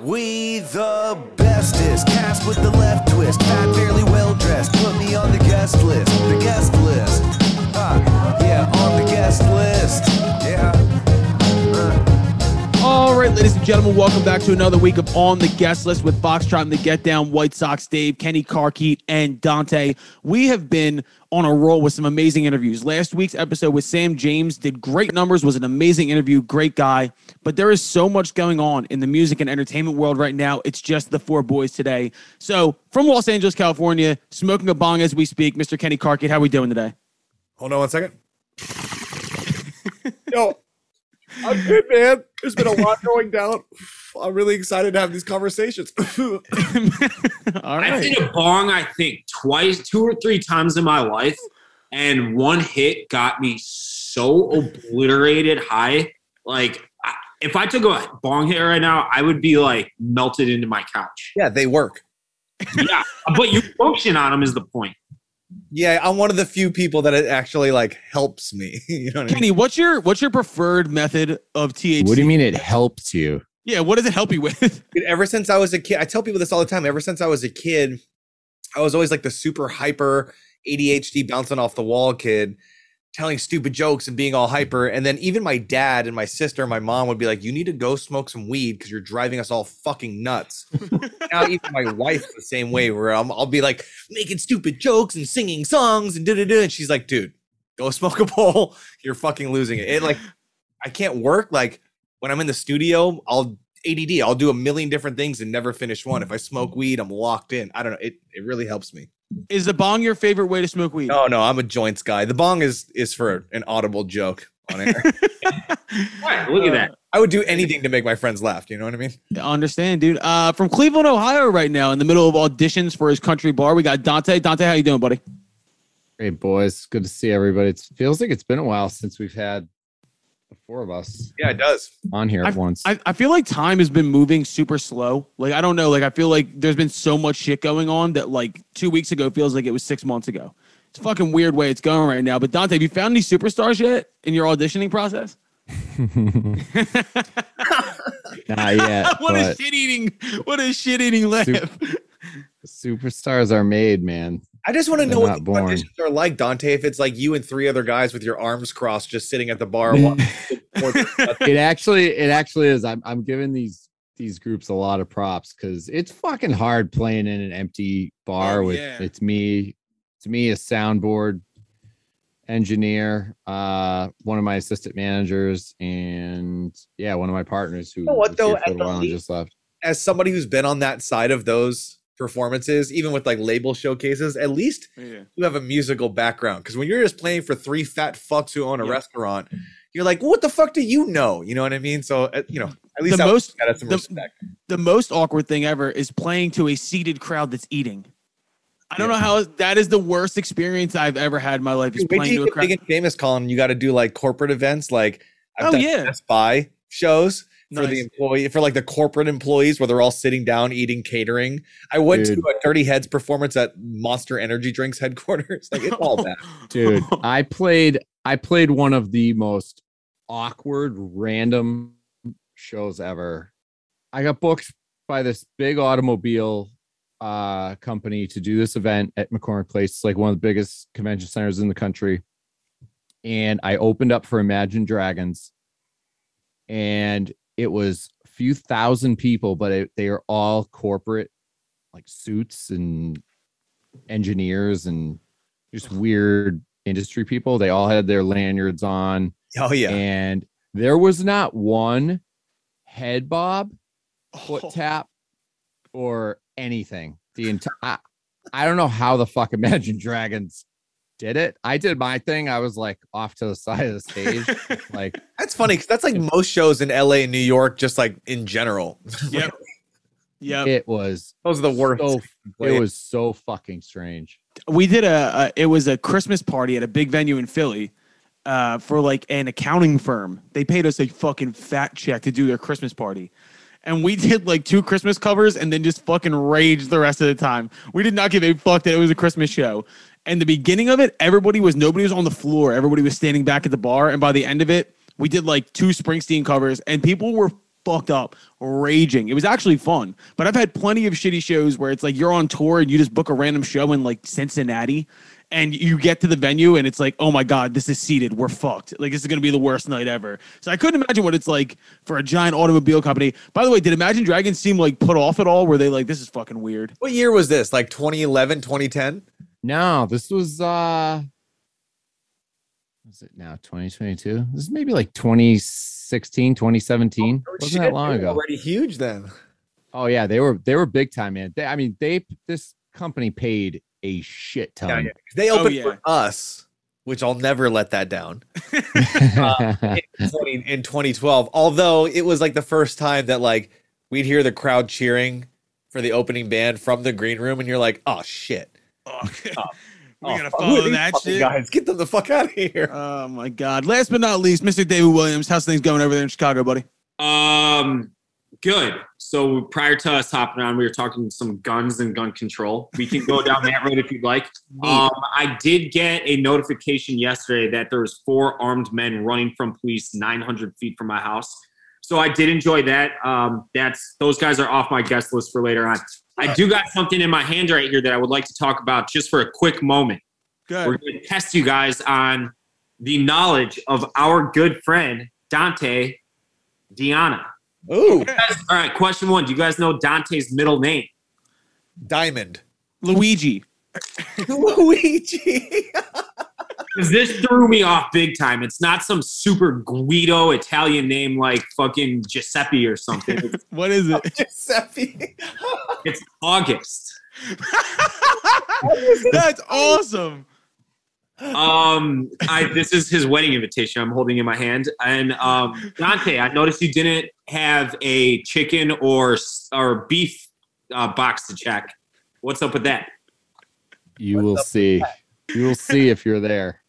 We the bestest, cast with the left twist, fat, fairly well dressed. Put me on the guest list, the guest list. Ah, yeah, on the guest list. Yeah. Right, ladies and gentlemen, welcome back to another week of On the Guest List with Foxtrot and the Get Down, White Sox Dave, Kenny Carkeet, and Dante. We have been on a roll with some amazing interviews. Last week's episode with Sam James did great numbers, was an amazing interview, great guy. But there is so much going on in the music and entertainment world right now. It's just the four boys today. So, from Los Angeles, California, smoking a bong as we speak, Mr. Kenny Carkeet, how are we doing today? Hold on one second. Yo, I'm good, man. There's been a lot going down. I'm really excited to have these conversations. All I've right. hit a bong, I think, twice, two or three times in my life, and one hit got me so obliterated high. Like, if I took a bong hit right now, I would be like melted into my couch. yeah, they work. Yeah, but you function on them is the point. Yeah, I'm one of the few people that it actually like helps me. you know what I mean? Kenny, what's your what's your preferred method of THC? What do you mean it helps you? Yeah, what does it help you with? Dude, ever since I was a kid, I tell people this all the time. Ever since I was a kid, I was always like the super hyper ADHD bouncing off the wall kid, telling stupid jokes and being all hyper. And then even my dad and my sister and my mom would be like, "You need to go smoke some weed because you're driving us all fucking nuts." now even my wife's the same way, where I'm, I'll be like making stupid jokes and singing songs and da da da, and she's like, "Dude, go smoke a bowl. You're fucking losing it." It like I can't work like when I'm in the studio, I'll ADD. I'll do a million different things and never finish one. If I smoke weed, I'm locked in. I don't know. It it really helps me. Is the bong your favorite way to smoke weed? No, no, I'm a joints guy. The bong is is for an audible joke on air. Right, look at that. I would do anything to make my friends laugh. You know what I mean? I understand, dude. Uh, from Cleveland, Ohio, right now, in the middle of auditions for his country bar, we got Dante. Dante, how you doing, buddy? Hey boys, good to see everybody. It feels like it's been a while since we've had the four of us Yeah, it does. on here at once. I, I feel like time has been moving super slow. Like I don't know. Like I feel like there's been so much shit going on that like two weeks ago feels like it was six months ago. It's a fucking weird way it's going right now. But Dante, have you found any superstars yet in your auditioning process? Not yet, what a shit eating! What a shit eating laugh. Sup- superstars are made, man. I just want to know what the born. auditions are like, Dante. If it's like you and three other guys with your arms crossed, just sitting at the bar. It actually, it actually is. I'm, I'm giving these these groups a lot of props because it's fucking hard playing in an empty bar Oh, with yeah. it's me, it's me, a soundboard engineer, uh, one of my assistant managers, and yeah, one of my partners who know what, though? At the least- just left. As somebody who's been on that side of those performances, even with like label showcases, at least Yeah. you have a musical background. Because when you're just playing for three fat fucks who own a Yeah. restaurant, you're like, what the fuck do you know? You know what I mean? So uh, you know, at least The I most- got some the- respect. the most awkward thing ever is playing to a seated crowd that's eating. I don't know how that is the worst experience I've ever had in my life. Is Dude, playing you to a crowd. big and famous, Colin. You got to do like corporate events, like I've Oh, done yeah. Best Buy shows for the employee for like the corporate employees where they're all sitting down eating catering. I went Dude. to a Dirty Heads performance at Monster Energy Drinks headquarters. Like it's all that. dude i played i played one of the most awkward random shows ever i got booked by this big automobile uh company to do this event at mccormick place it's like one of the biggest convention centers in the country and i opened up for imagine dragons and it was a few thousand people but it, they are all corporate like suits and engineers and just weird industry people. They all had their lanyards on, Oh yeah. and there was not one head bob, foot Oh. tap, or anything. The entire I, I don't know how the fuck Imagine Dragons did it. I did my thing. I was like off to the side of the stage, like That's funny because that's like most shows in LA and New York, just like in general. Yep. Yep. it was. Those are the worst. So, it it. was so fucking strange. we did a, a it was a christmas party at a big venue in philly uh, for like an accounting firm they paid us a fucking fat check to do their christmas party and we did like two christmas covers and then just fucking raged the rest of the time we did not give a fuck that it was a christmas show and the beginning of it everybody was nobody was on the floor everybody was standing back at the bar and by the end of it we did like two springsteen covers and people were fucked up, raging. It was actually fun. But I've had plenty of shitty shows where it's like you're on tour and you just book a random show in like Cincinnati and you get to the venue and it's like, oh my God, this is seated. We're fucked. Like this is gonna be the worst night ever. So I couldn't imagine what it's like for a giant automobile company. By the way, did Imagine Dragons seem like put off at all? Were they like, this is fucking weird? What year was this? Like 2011, 2010? No, this was uh what's it now? 2022? This is maybe like 2016, 2017. Oh, Wasn't shit, that long ago. Already huge then. Oh yeah, they were they were big time, man. They, I mean, they this company paid a shit ton. Yeah, yeah. They Oh, opened yeah. for us, which I'll never let that down. in, 20, in 2012. Although it was like the first time that like we'd hear the crowd cheering for the opening band from the green room, and you're like, oh shit. Oh, Oh, we gotta fuck, who are follow these that shit. Guys, get them the fuck out of here. Oh my God. Last but not least, Mr. David Williams. How's things going over there in Chicago, buddy? Um, good. So prior to us hopping on, we were talking some guns and gun control. We can go down that road if you'd like. Um, I did get a notification yesterday that there was four armed men running from police 900 feet from my house. So I did enjoy that. Um, that's those guys are off my guest list for later on. I do got something in my hand right here that I would like to talk about just for a quick moment. Good. We're going to test you guys on the knowledge of our good friend Dante Diana. Ooh, All right, question one. Do you guys know Dante's middle name? Diamond. Luigi. Luigi. Because this threw me off big time. It's not some super Guido Italian name like fucking Giuseppe or something. What is it? Giuseppe. it's August. That's awesome. Um, I this is his wedding invitation. I'm holding in my hand. And um, Dante, I noticed you didn't have a chicken or or beef uh, box to check. What's up with that? you will see. You will see if you're there.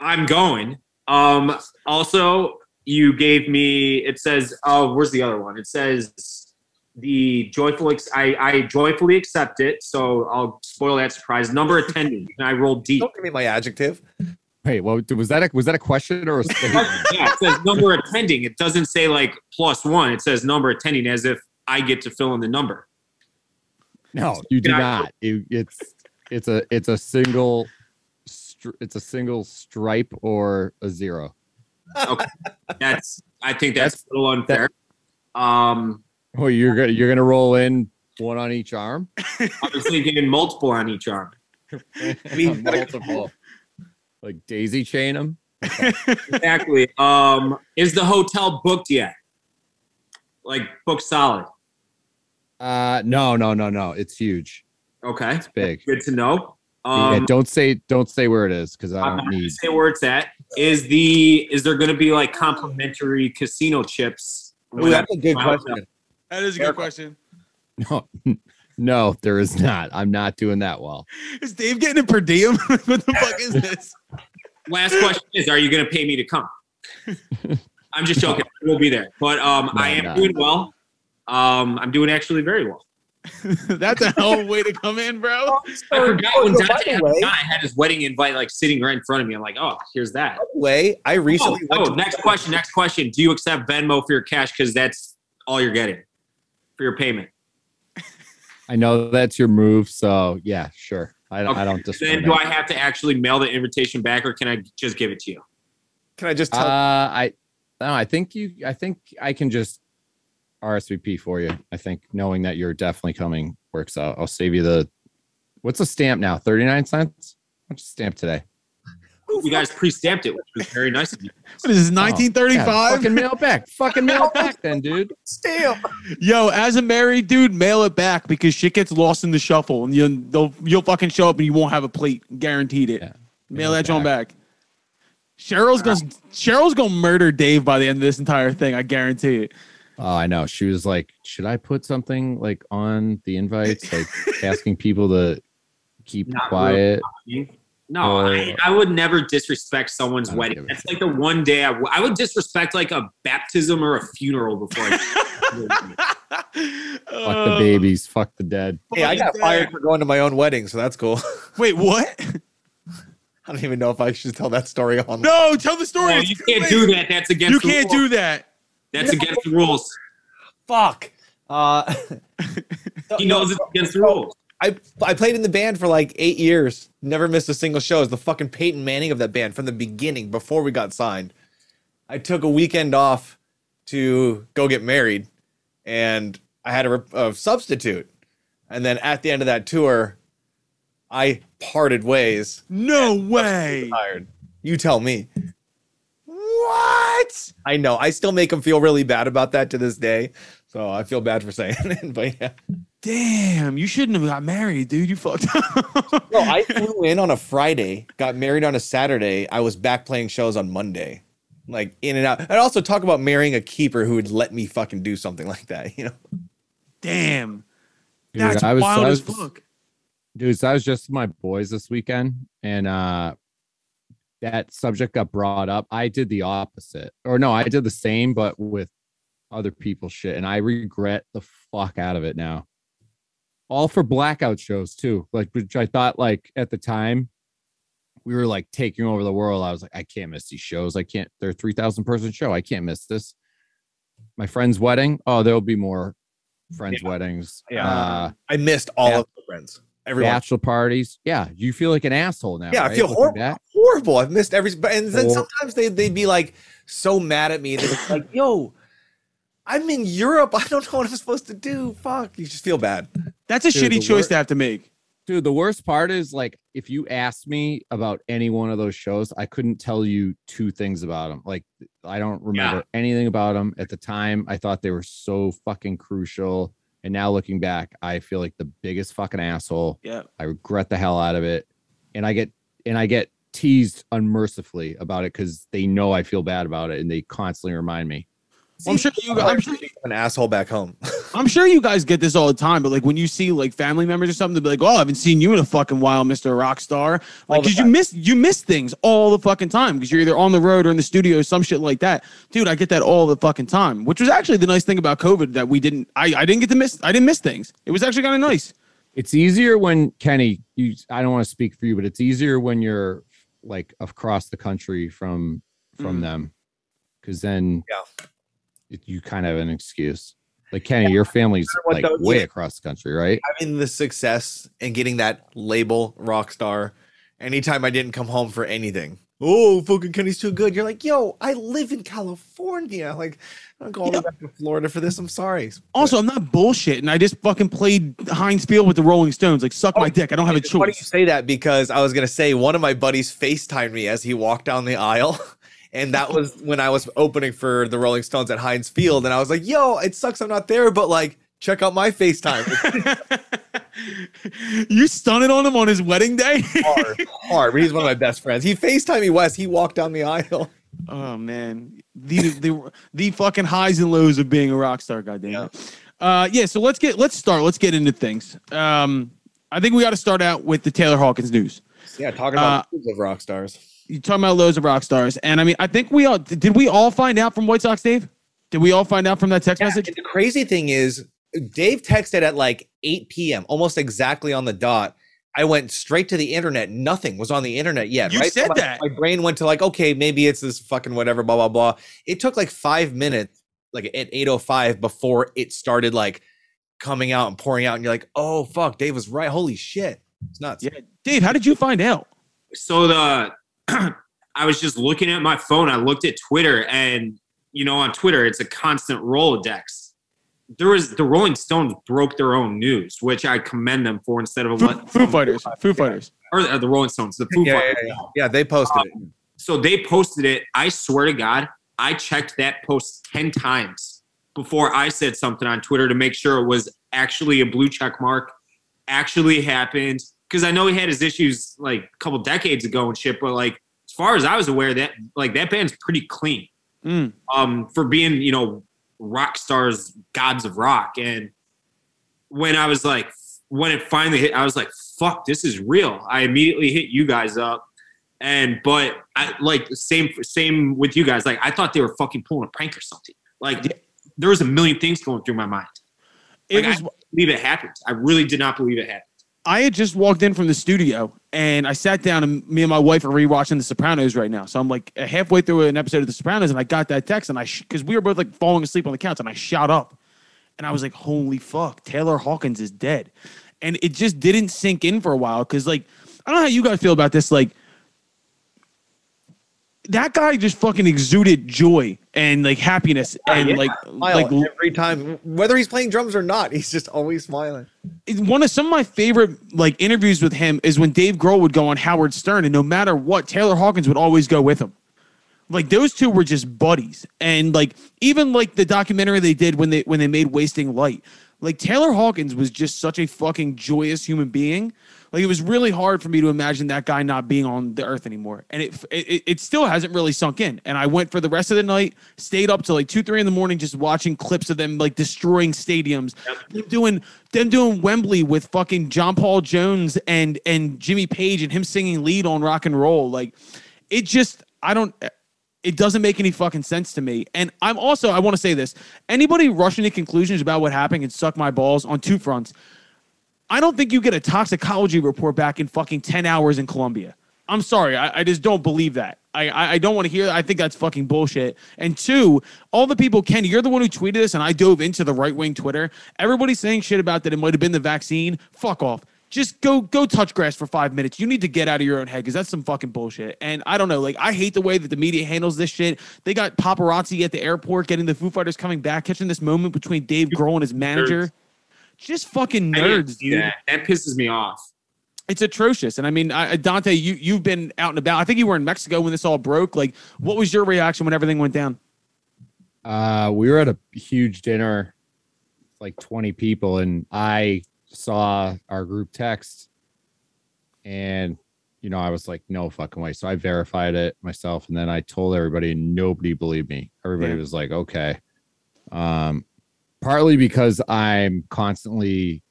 I'm going. Um, also, you gave me. It says, "Oh, where's the other one?" It says the joyful. Ex- I I joyfully accept it. So I'll spoil that surprise. Number attending, and I roll deep. Don't give me my adjective. Hey, well, was that? A, was that a question or a statement? yeah, it says number attending. It doesn't say like plus one. It says number attending, as if I get to fill in the number. no, you do not. It, it's it's a it's a single str- it's a single stripe or a zero. Okay. That's. I think that's, a little unfair. Um, Oh, you're gonna you're gonna roll in one on each arm. I was thinking multiple on each arm. We've got a- multiple. Like daisy chain them. Exactly. Um, is the hotel booked yet? Like booked solid. Uh, no, no, no, no. It's huge. Okay. It's big. Good to know. Yeah, Um, don't say don't say where it is because I don't not gonna need. say where it's at. Is the is there going to be like complimentary casino chips? Ooh, that's a good Wow. question. That is a good question. No, no, there is not. I'm not doing that well. Is Dave getting a per diem? what the fuck is this? Last question is: Are you going to pay me to come? I'm just joking. We'll be there, but um, No, I am no. doing well. Um, I'm doing actually very well. That's a hell of a way to come in, bro. I forgot when Oh, by Dante had, way- had his wedding invite like sitting right in front of me. I'm like, oh, here's that. By the way, I Oh, recently went oh, to next question. Next question. Do you accept Venmo for your cash? Because that's all you're getting for your payment. I know that's your move, so yeah, sure. I don't. I don't Then do I have to actually mail the invitation back, or can I just give it to you? Can I just Uh, tell? I no, I think you. I think I can just RSVP for you. I think knowing that you're definitely coming works out. I'll save you the. What's the stamp now? Thirty nine cents. What's the stamp today? You guys pre-stamped it, which was very nice of you. What is this, Oh, yeah, 1935? fucking mail it back. Fucking mail it back, then, dude. stamp. Yo, as a married dude, mail it back because shit gets lost in the shuffle, and you'll they'll, you'll fucking show up and you won't have a plate, guaranteed it. Yeah. Mail Mail that John back. Cheryl's gonna Cheryl's gonna murder Dave by the end of this entire thing. I guarantee it. Oh, I know. She was like, "Should I put something like on the invites, like asking people to keep Not quiet?" No, I, I would never disrespect someone's wedding. give That's like the one day I, w- I would disrespect like a baptism or a funeral before. I, Fuck the babies. Fuck the dead. Hey, I got fired for going to my own wedding, so that's cool. Wait, what? I don't even know if I should tell that story on. No, tell the story. no, you can't late. do that. That's against. You the can't rules. do that. That's against the rules. fuck. Uh, He knows it's against the rules. I I played in the band for like eight years. Never missed a single show. I was the fucking Peyton Manning of that band from the beginning, before we got signed. I took a weekend off to go get married, and I had a, a substitute. And then at the end of that tour, I parted ways. No way. Tired. You tell me. What? I know. I still make him feel really bad about that to this day. So I feel bad for saying it. But yeah. Damn, you shouldn't have got married, dude. You fucked up. No, I flew in on a Friday, got married on a Saturday. I was back playing shows on Monday. Like in and out. And also talk about marrying a keeper who would let me fucking do something like that, you know? Damn. Dude, That's I was, wild I as fuck. dude so i was just with my boys this weekend and uh that subject got brought up i did the opposite. Or no i did the same but with other people's shit and i regret the fuck out of it now. All for blackout shows too like which i thought like at the time we were like taking over the world. I was like i can't miss these shows. I can't they're a 3000 person show. I can't miss this. My friend's wedding? Oh there'll be more friends weddings. Yeah. uh I missed all Yeah. of the friends. Everyone. bachelor parties. Yeah, you feel like an asshole now. Yeah, I feel horrible. Horrible. I've missed every but and then Hor- sometimes they they'd be like so mad at me. They're like, yo, I'm in Europe. I don't know what I'm supposed to do. Fuck. You just feel bad. That's a Dude, shitty choice wor- to have to make. Dude, the worst part is like if you asked me about any one of those shows, I couldn't tell you two things about them. Like I don't remember anything about them at the time. I thought they were so fucking crucial. And now looking back, I feel like the biggest fucking asshole. Yeah. I regret the hell out of it. And I get and I get teased unmercifully about it because they know I feel bad about it and they constantly remind me. I'm sure you. I'm sure. an asshole back home. I'm sure you guys get this all the time. But like when you see like family members or something, they'll be like, "Oh, I haven't seen you in a fucking while, Mister Rockstar." Like, cause you miss you miss things all the fucking time because you're either on the road or in the studio, or some shit like that. Dude, I get that all the fucking time. Which was actually the nice thing about COVID that we didn't. I I didn't get to miss. I didn't miss things. It was actually kind of nice. it's easier when Kenny, you I don't want to speak for you, but it's easier when you're like across the country from from Mm. them. Cause then Yeah. It- you kind of have an excuse. Like Kenny, your family's what like though, way yeah. across the country, right? Having the success and getting that label rock star anytime I didn't come home for anything. Oh, fucking Kenny's too good. You're like, yo, I live in California. Like, I'm going Yeah. back to Florida for this. I'm sorry. Also, I'm not bullshitting. I just fucking played Heinz Field with the Rolling Stones. Like, suck oh, my Oh, dick. I don't have a It's funny you say that because I was gonna say one of my buddies FaceTimed me as he walked down the aisle. And that was when I was opening for the Rolling Stones at Heinz Field. And I was like, yo, it sucks I'm not there, but like, check out my FaceTime. You stunted on him on his wedding day. hard, hard. But he's one of my best friends. He FaceTimed me, Wes. He walked down the aisle. Oh man, the the the fucking highs and lows of being a rock star. Goddamn. Yeah. Uh, yeah. So let's get let's start. Let's get into things. Um, I think we got to start out with the Taylor Hawkins news. Yeah, talking about uh, of rock stars. You talking about lows of rock stars, and I mean, I think we all did. We all find out from White Sox, Dave. Did we all find out from that text Yeah, message? and the crazy thing is, Dave texted at like 8 p.m., almost exactly on the dot. I went straight to the internet. Nothing was on the internet yet. You right? said my, that. My brain went to like, okay, maybe it's this fucking whatever, blah blah blah. It took like five minutes, like at 8:05, before it started like coming out and pouring out, and you're like, oh fuck, Dave was right. Holy shit, it's nuts. Yeah, Dave. How did you find out? So the I was just looking at my phone. I looked at Twitter, and you know, on Twitter, it's a constant Rolodex. There was the Rolling Stones broke their own news, which I commend them for instead of Foo, let Foo Fighters. Foo Fighters. or uh, the Rolling Stones, the Foo Yeah, yeah, Fighters. yeah, yeah. Yeah, they posted it. So they posted it. I swear to God, I checked that post 10 times before I said something on Twitter to make sure it was actually a blue check mark, actually happened. Because I know he had his issues like a couple decades ago and shit, but like as far as I was aware, that like that band's pretty clean. Mm. Um, for being, you know, rock stars, gods of rock. And when I was like, when it finally hit, I was like, fuck, this is real. I immediately hit you guys up. And but I like same same with you guys. Like I thought they were fucking pulling a prank or something. Like there was a million things going through my mind. It was. I believe it happened. I really did not believe it happened. I had just walked in from the studio and I sat down and me and my wife are rewatching The Sopranos right now. So I'm like halfway through an episode of The Sopranos and I got that text and I because we were both like falling asleep on the couch and I shot up and I was like, holy fuck, Taylor Hawkins is dead. And it just didn't sink in for a while because, like, I don't know how you guys feel about this. Like, that guy just fucking exuded joy and like happiness ah, and yeah. like like every time, whether he's playing drums or not, he's just always smiling. one of some of my favorite like interviews with him is when Dave Grohl would go on Howard Stern, and no matter what, Taylor Hawkins would always go with him. Like those two were just buddies, and like even like the documentary they did when they when they made Wasting Light, like Taylor Hawkins was just such a fucking joyous human being. Like it was really hard for me to imagine that guy not being on the earth anymore, and it it, it still hasn't really sunk in. And I went for the rest of the night, stayed up till like two three in the morning, just watching clips of them like destroying stadiums, them doing them doing Wembley with fucking John Paul Jones and and Jimmy Page and him singing lead on rock and roll. Like it just I don't. It doesn't make any fucking sense to me. And I'm also, I want to say this anybody rushing to conclusions about what happened and suck my balls on two fronts. I don't think you get a toxicology report back in fucking 10 hours in Colombia. I'm sorry. I, I just don't believe that. I, I, don't want to hear. I think that's fucking bullshit. And two, all the people, Kenny, you're the one who tweeted this, and I dove into the right wing Twitter. Everybody's saying shit about that it might have been the vaccine. Fuck off. Just go go touch grass for five minutes. You need to get out of your own head because that's some fucking bullshit. And I don't know, like I hate the way that the media handles this shit. They got paparazzi at the airport getting the Foo Fighters coming back, catching this moment between Dave Grohl and his manager. Just fucking I nerds, dude. That. that pisses me off. It's atrocious. And I mean, I, Dante, you you've been out and about. I think you were in Mexico when this all broke. Like, what was your reaction when everything went down? Uh, we were at a huge dinner, like 20 people, and I saw our group text and you know, I was like, no fucking way. So I verified it myself and then I told everybody and nobody believed me. Everybody Yeah. was like, okay. Um, partly because I'm constantly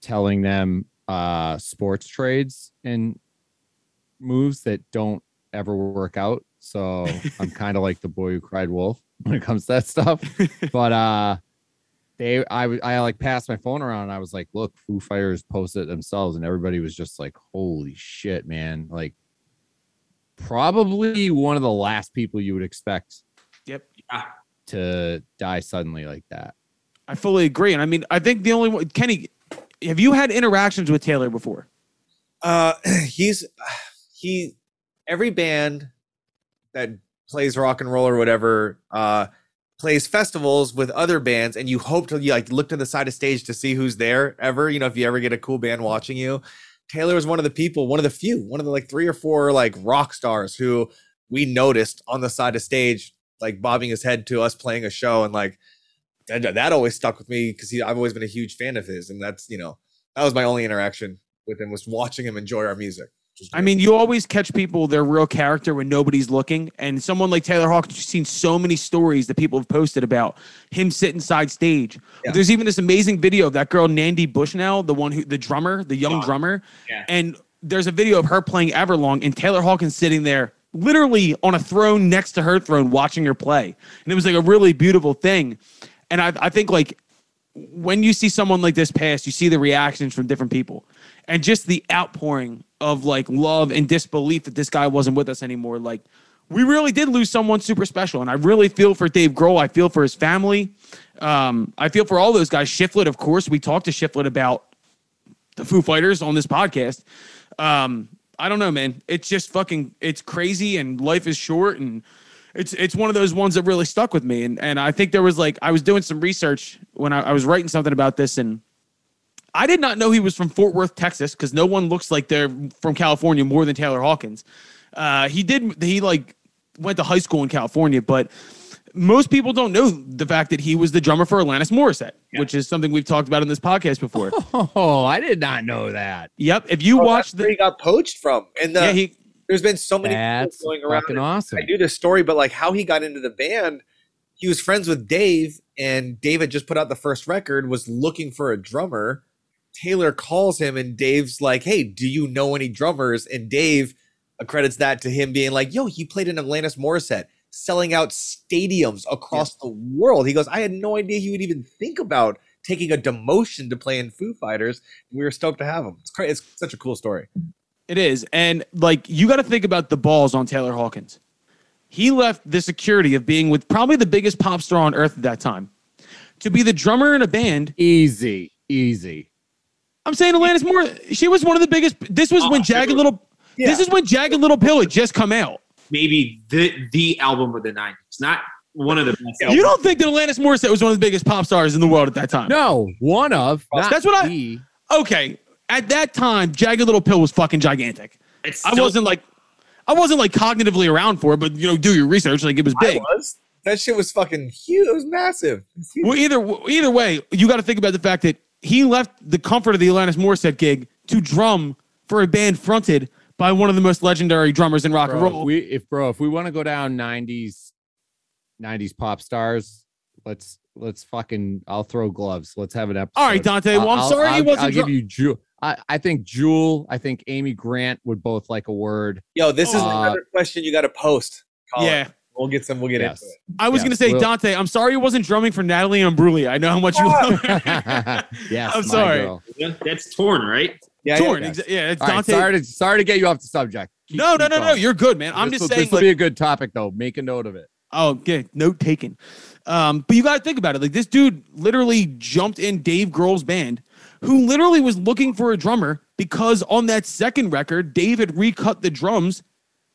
telling them uh sports trades and moves that don't ever work out. So I'm kind of like the boy who cried wolf when it comes to that stuff. but uh they I I like passed my phone around and I was like, look, Foo Fighters posted it themselves, and everybody was just like, holy shit, man. Like probably one of the last people you would expect Yep. to die suddenly like that. I fully agree. And I mean, I think the only one, Kenny, have you had interactions with Taylor before? Uh, he's he every band that plays rock and roll or whatever uh plays festivals with other bands and you hope to you like look to the side of stage to see who's there ever you know if you ever get a cool band watching you taylor was one of the people one of the few one of the like three or four like rock stars who we noticed on the side of stage like bobbing his head to us playing a show and like that, that always stuck with me because i've always been a huge fan of his and that's you know that was my only interaction with him was watching him enjoy our music I mean, you always catch people their real character when nobody's looking. And someone like Taylor Hawkins, you've seen so many stories that people have posted about him sitting side stage. Yeah. There's even this amazing video of that girl Nandi Bushell, the one who the drummer, the young Yeah. drummer. Yeah. And there's a video of her playing Everlong and Taylor Hawkins sitting there literally on a throne next to her throne watching her play. And it was like a really beautiful thing. And I, I think like when you see someone like this pass, you see the reactions from different people and just the outpouring of like love and disbelief that this guy wasn't with us anymore. Like, we really did lose someone super special. And I really feel for Dave Grohl. I feel for his family. Um, I feel for all those guys. Shiflett, of course, we talked to Shiflett about the Foo Fighters on this podcast. Um, I don't know, man. It's just fucking it's crazy and life is short and it's it's one of those ones that really stuck with me. And and I think there was like I was doing some research when I, I was writing something about this and I did not know he was from Fort Worth, Texas, because no one looks like they're from California more than Taylor Hawkins. Uh, he did he like went to high school in California, but most people don't know the fact that he was the drummer for Alanis Morissette, which is something we've talked about in this podcast before. Oh, I did not know that. yep. If you Oh, watch that's where he got poached from and the, yeah, he there's been so many That's people going around fucking awesome. I knew this story, but like how he got into the band, he was friends with Dave, and Dave had just put out the first record, was looking for a drummer. Taylor calls him, and Dave's like, "Hey, do you know any drummers?" And Dave accredits that to him being like, "Yo, he played in Alanis Morissette, selling out stadiums across the world." He goes, "I had no idea he would even think about." Taking a demotion to play in Foo Fighters, we were stoked to have him. It's crazy. It's such a cool story. It is. And like you got to think about the balls on Taylor Hawkins. He left the security of being with probably the biggest pop star on earth at that time to be the drummer in a band. Easy, easy. I'm saying Alanis Moore. She was one of the biggest. This was Oh, when uh, Jagged sure. Little. This is when Jagged Little Pill had just come out. Maybe the the album of the '90s, not one of the best. You don't think that Alanis Morissette was one of the biggest pop stars in the world at that time? No, one of. Not That's what I- the. Okay, at that time, Jagged Little Pill was fucking gigantic. It's I wasn't like, I wasn't like cognitively around for it, but you know, do your research. Like it was I big. was. That shit was fucking huge. It was massive. It huge. Well, either either way, you got to think about the fact that he left the comfort of the Alanis Morissette gig to drum for a band fronted by one of the most legendary drummers in rock and roll. if we if bro, if we want to go down '90s, '90s pop stars, let's let's fucking. I'll throw gloves. Let's have an episode. All right, Dante. Well, I'm I'll- sorry I'll, he wasn't I'll give you Jewel. I, I think Jewel. I think Amy Grant would both like a word. Yo, this is Uh, another question you got to post. Colin. yeah, we'll get some. We'll get Yes. into it. I was Yeah, gonna say well- Dante. I'm sorry he wasn't drumming for Natalie Imbruglia. I know how much you love her. yes, I'm sorry. girl. That's torn, right? Yeah, Torn. yeah. exa- Yeah, it's All right, Dante. sorry to sorry to get you off the subject. Keep- no, no, keep no, no. going. You're good, man. I'm This just will- saying. This will like, be a good topic though. Make a note of it. Oh, okay. Note taken. Um, but you got to think about it. Like this dude literally jumped in Dave Grohl's band, who literally was looking for a drummer because on that second record, David recut the drums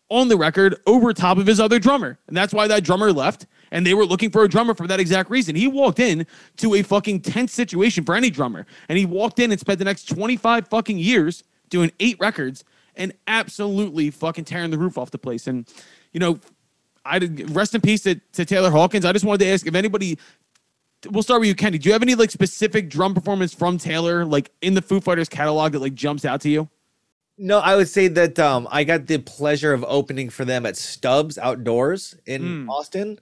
on the record over top of his other drummer. And that's why that drummer left. And they were looking for a drummer for that exact reason. He walked in to a fucking tense situation for any drummer. And he walked in and spent the next 25 fucking years doing eight records and absolutely fucking tearing the roof off the place. And, you know, I did rest in peace to, to Taylor Hawkins. I just wanted to ask if anybody. We'll start with you, Kenny. Do you have any like specific drum performance from Taylor, like in the Foo Fighters catalog, that like jumps out to you? No, I would say that um, I got the pleasure of opening for them at Stubbs Outdoors in Mm. Austin,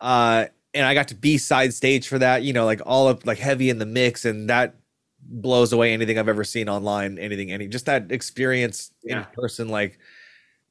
uh, and I got to be side stage for that. You know, like all of like heavy in the mix, and that blows away anything I've ever seen online. Anything, any just that experience Yeah. in person. Like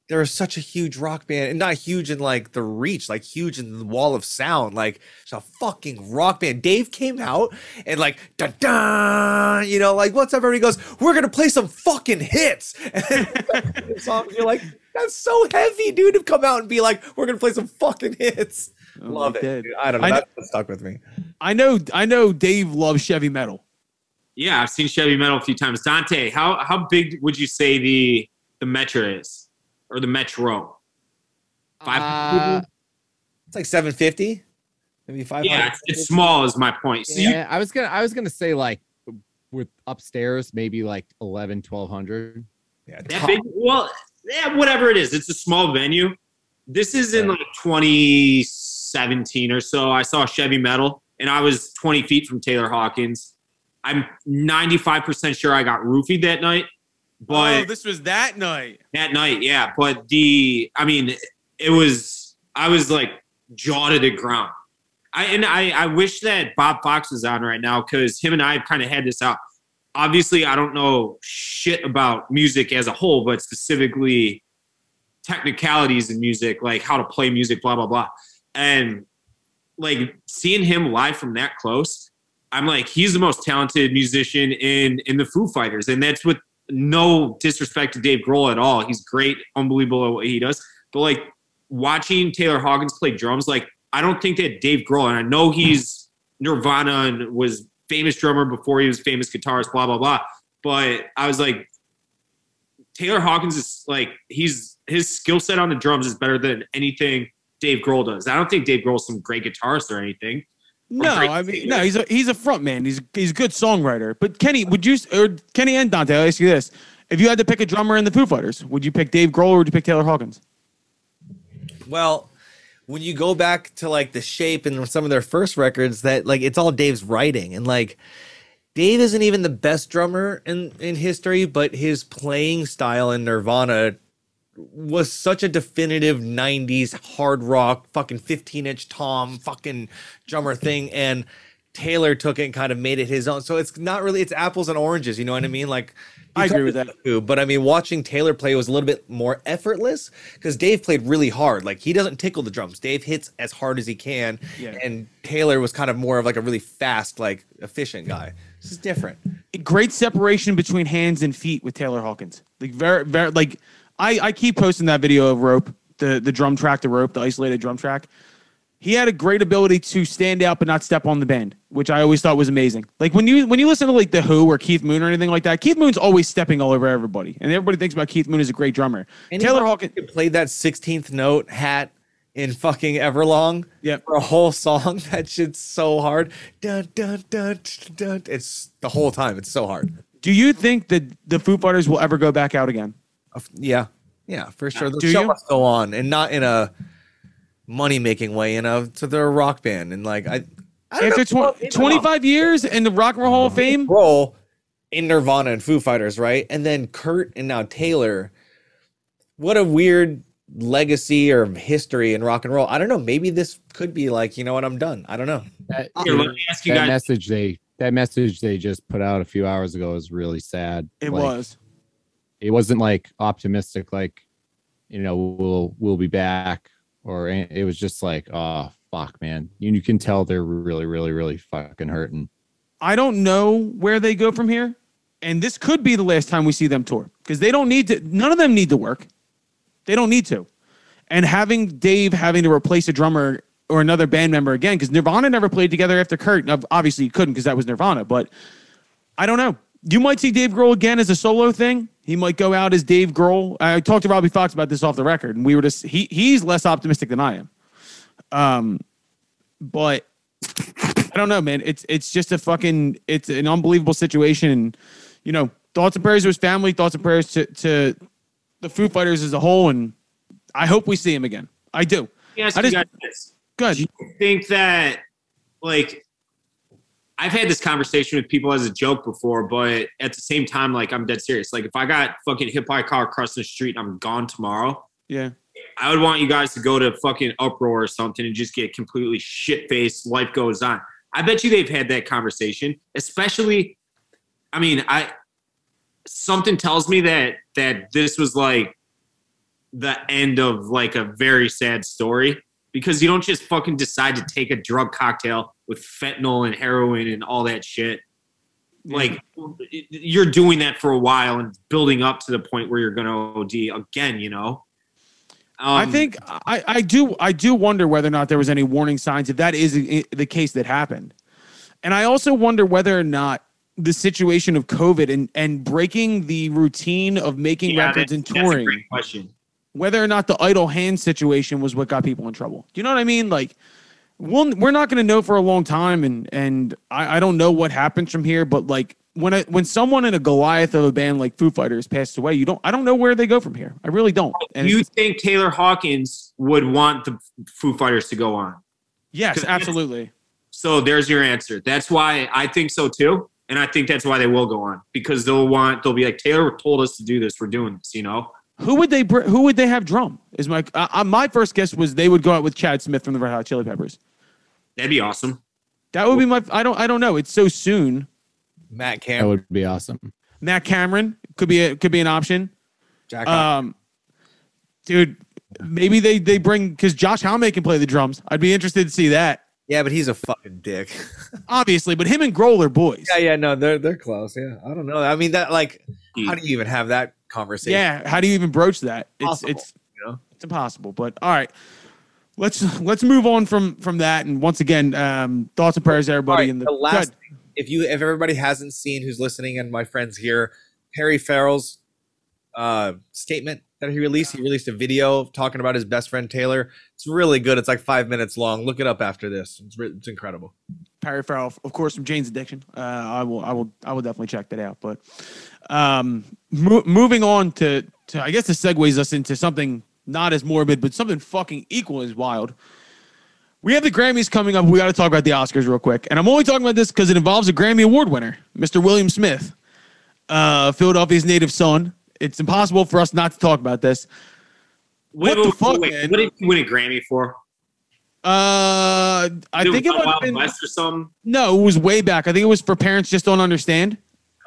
there was such a huge rock band, and not huge in like the reach, like huge in the wall of sound. Like it's a fucking rock band. Dave came out and like da da, you know, like what's up? Everybody goes, we're gonna play some fucking hits. And the song, you're like, that's so heavy, dude, to come out and be like, we're gonna play some fucking hits. Oh, Love I it. did. dude. I don't know. I know- That's what stuck with me. I know, I know. Dave loves Chevy metal. Yeah, I've seen Chevy Metal a few times. Dante, how how big would you say the the Metro is, or the Metro? Five Uh, It's like 750, maybe five. yeah, it's, it's small. Is my point. So you, yeah, I was gonna I was gonna say like with upstairs maybe like 11 1200 Yeah, that top- big? Well, yeah, whatever it is, it's a small venue. This is in like 2017 or so. I saw Chevy Metal, and I was 20 feet from Taylor Hawkins. I'm 95% sure I got roofied that night, but oh, this was that night. That night, yeah. But the, I mean, it was, I was like jaw to the ground. I and I, I wish that Bob Fox was on right now because him and I have kind of had this out. Obviously, I don't know shit about music as a whole, but specifically technicalities in music, like how to play music, blah blah blah. And like seeing him live from that close, I'm like, he's the most talented musician in in the Foo Fighters, and that's with no disrespect to Dave Grohl at all. He's great, unbelievable at what he does. But like watching Taylor Hawkins play drums, like I don't think that Dave Grohl, and I know he's Nirvana and was famous drummer before he was famous guitarist, blah blah blah. But I was like, Taylor Hawkins is like he's his skill set on the drums is better than anything Dave Grohl does. I don't think Dave Grohl's some great guitarist or anything. No, I mean, no, he's a he's a front man. He's he's a good songwriter. But Kenny, would you or Kenny and Dante? I'll ask you this: If you had to pick a drummer in the Foo Fighters, would you pick Dave Grohl or would you pick Taylor Hawkins? Well, when you go back to like the shape and some of their first records, that like it's all Dave's writing, and like Dave isn't even the best drummer in in history, but his playing style in Nirvana was such a definitive 90s hard rock fucking 15 inch tom fucking drummer thing and taylor took it and kind of made it his own so it's not really it's apples and oranges you know what i mean like I agree with that. too but i mean watching taylor play was a little bit more effortless because dave played really hard like he doesn't tickle the drums dave hits as hard as he can Yeah. and taylor was kind of more of like a really fast like efficient guy this is different Great separation between hands and feet with Taylor Hawkins. Like very very like I I keep posting that video of rope the the drum track, the rope, the isolated drum track. he had a great ability to stand out but not step on the band, which I always thought was amazing. Like when you when you listen to like the Who or Keith Moon or anything like that, Keith Moon's always stepping all over everybody, and everybody thinks about Keith Moon as a great drummer. Taylor Hawkins, played that 16th note hat in fucking Everlong Yep. for a whole song. That shit's so hard. Dun, dun, dun, dun. It's the whole time. It's so hard. do you think that the Foo Fighters will ever go back out again? Yeah, yeah, for sure. The Do show you? must go on, and not in a money making way. You know, so they're a rock band, and like I, I After know, tw- maybe 25 years in the Rock and Roll Hall of Fame, role in Nirvana and Foo Fighters, right? And then Kurt and now Taylor. What a weird legacy or history in rock and roll. I don't know. Maybe this could be like, you know what? I'm done. I don't know. That, Here, let me ask you that guys. message they that message they just put out a few hours ago is really sad. it Like, was. It wasn't like optimistic, like you know we'll we'll be back, or it was just like oh fuck, man. You, you can tell they're really really really fucking hurting. I don't know where they go from here. And this could be the last time we see them tour because they don't need to, none of them need to work. They don't need to. And having Dave having to replace a drummer or another band member again, because Nirvana never played together after Kurt. Obviously, you couldn't because that was Nirvana, but I don't know. You might see Dave Grohl again as a solo thing. He might go out as Dave Grohl. I talked to Robbie Fox about this off the record, and we were just he he's less optimistic than I am. Um, but I don't know, man. It's it's just a fucking it's an unbelievable situation. And you know, thoughts and prayers to his family, thoughts and prayers to to the Foo Fighters as a whole. And I hope we see him again. I do. Yes, I you just- guys. Good. Do you think that, like, I've had this conversation with people as a joke before, but at the same time, like, I'm dead serious. Like, if I got fucking hit by a car crossing the street and I'm gone tomorrow, Yeah. I would want you guys to go to fucking uproar or something and just get completely shit faced. Life goes on. I bet you they've had that conversation, especially. I mean, I something tells me that that this was like the end of like a very sad story because you don't just fucking decide to take a drug cocktail with fentanyl and heroin and all that shit. Like you're doing that for a while and building up to the point where you're going to OD again, you know. I Um, think I, I do I do wonder whether or not there was any warning signs if that is the case that happened, and I also wonder whether or not the situation of COVID and and breaking the routine of making yeah, records that's- and touring, whether or not the idle hand situation was what got people in trouble. Do you know what I mean? Like, we'll, we're not going to know for a long time, and and I, I don't know what happens from here. But like when a, when someone in a Goliath of a band like Foo Fighters passed away, you don't I don't know where they go from here. I really don't. And you think Taylor Hawkins would want the Foo Fighters to go on? yes, absolutely. So there's your answer. That's why I think so too. And I think that's why they will go on because they'll want, they'll be like, Taylor told us to do this. We're doing this, you know? Who would they Who would they have drum? Is my uh, uh, my first guess was they would go out with Chad Smith from the Red Hot Chili Peppers. That'd be awesome. That would be my. I don't. I don't know. It's so soon. Matt Cameron That would be awesome. Matt Cameron could be a, could be an option. Jack Um, dude, maybe they they bring because Josh Homme can play the drums. I'd be interested to see that. yeah, but he's a fucking dick. Obviously, but him and Grohl are boys. yeah, yeah, no, they're they're close. Yeah, I don't know. I mean, that like, how do you even have that conversation? Yeah, how do you even broach that? It's Impossible, it's you know? it's impossible. But all right, let's let's move on from from that. And once again, um, thoughts and prayers, everybody. right, in the, the last thing, if you if everybody hasn't seen who's listening and my friends here, Perry Farrell's uh statement that he released, he released a video talking about his best friend Taylor. It's really good. It's like five minutes long. Look it up after this. It's re- it's incredible. Perry Farrell, of course, from Jane's Addiction. Uh, I will, I will, I will definitely check that out. But um, mo- moving on to, to, I guess, this segues us into something not as morbid, but something fucking equal as wild. We have the Grammys coming up. We got to talk about the Oscars real quick, and I'm only talking about this because it involves a Grammy Award winner, Mr. William Smith, uh, Philadelphia's native son. It's impossible for us not to talk about this. Wait, What the wait, fuck, wait, man? What did he win a Grammy for? Uh, I think it was Wild been West or something. no, it was way back. I think it was for parents just don't understand.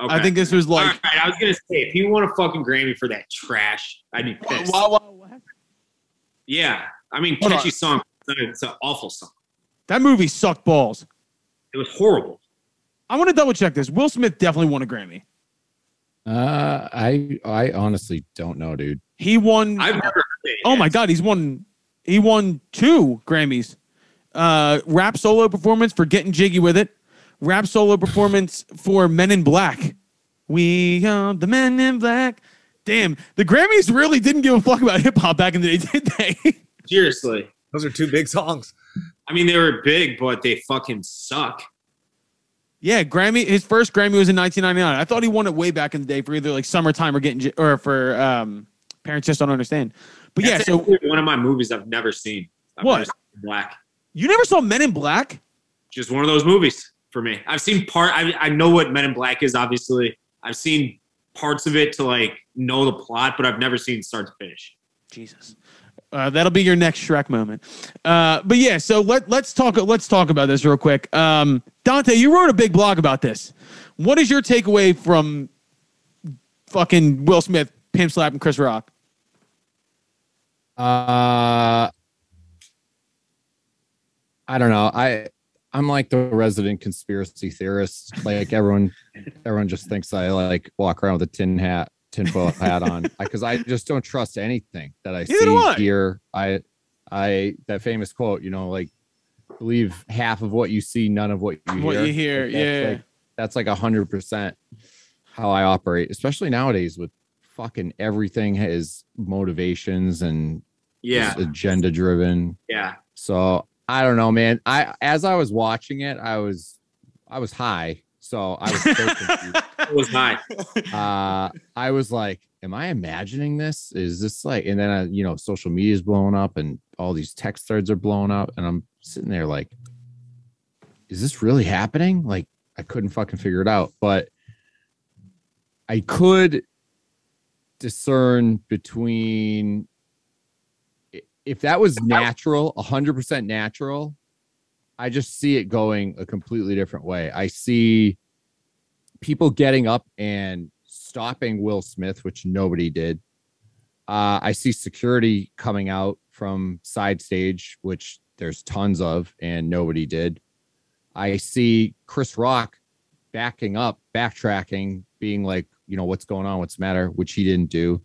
Okay. I think this was like right, I was gonna say if he won a fucking Grammy for that trash, I'd be pissed. Wow, wow. Yeah, I mean, Hold catchy on. song. It's an awful song. That movie sucked balls. It was horrible. I want to double check this. Will Smith definitely won a Grammy. Uh, I I honestly don't know, dude. He won. I've never heard it. oh my God, he's won. He won two Grammys. Uh, rap solo performance for Getting Jiggy with It. Rap solo performance for Men in Black. We are the Men in Black. Damn, the Grammys really didn't give a fuck about hip hop back in the day, did they? Seriously. Those are two big songs. I mean, they were big, but they fucking suck. yeah, Grammy. His first Grammy was in 1999. I thought he won it way back in the day for either like Summertime or Getting J- or for um, Parents Just Don't Understand. But yeah, so one of my movies I've never seen. I've What? never seen Black. you never saw Men in Black? Just one of those movies for me. I've seen part. I, I know what Men in Black is. Obviously, I've seen parts of it to like know the plot, but I've never seen start to finish. Jesus. Uh, that'll be your next Shrek moment. Uh, but yeah, so let let's talk let's talk about this real quick. Um, Dante, you wrote a big blog about this. What is your takeaway from fucking Will Smith pimp slapping Chris Rock? Uh, I don't know. I I'm like the resident conspiracy theorist. Like everyone, everyone just thinks I like walk around with a tin hat, tinfoil hat on, because I just don't trust anything that I Neither do I. see here. I, I that famous quote, you know, like believe half of what you see, none of what you hear. What you hear, Like, that's yeah. like- that's like a hundred percent how I operate, especially nowadays with fucking everything has motivations and Yeah, agenda driven. yeah. So I don't know, man. I as I was watching it, I was I was high. So I was so confused. It was nice. uh I was like, am I imagining this? Is this like and then I, you know, social media is blowing up and all these text threads are blowing up and I'm sitting there like is this really happening? Like I couldn't fucking figure it out, but I could discern between i- if that was natural, 100% natural, I just see it going a completely different way. I see people getting up and stopping Will Smith, which nobody did. Uh, I see security coming out from side stage, which there's tons of, and nobody did. I see Chris Rock backing up, backtracking, being like, you know, what's going on? What's the matter? Which he didn't do.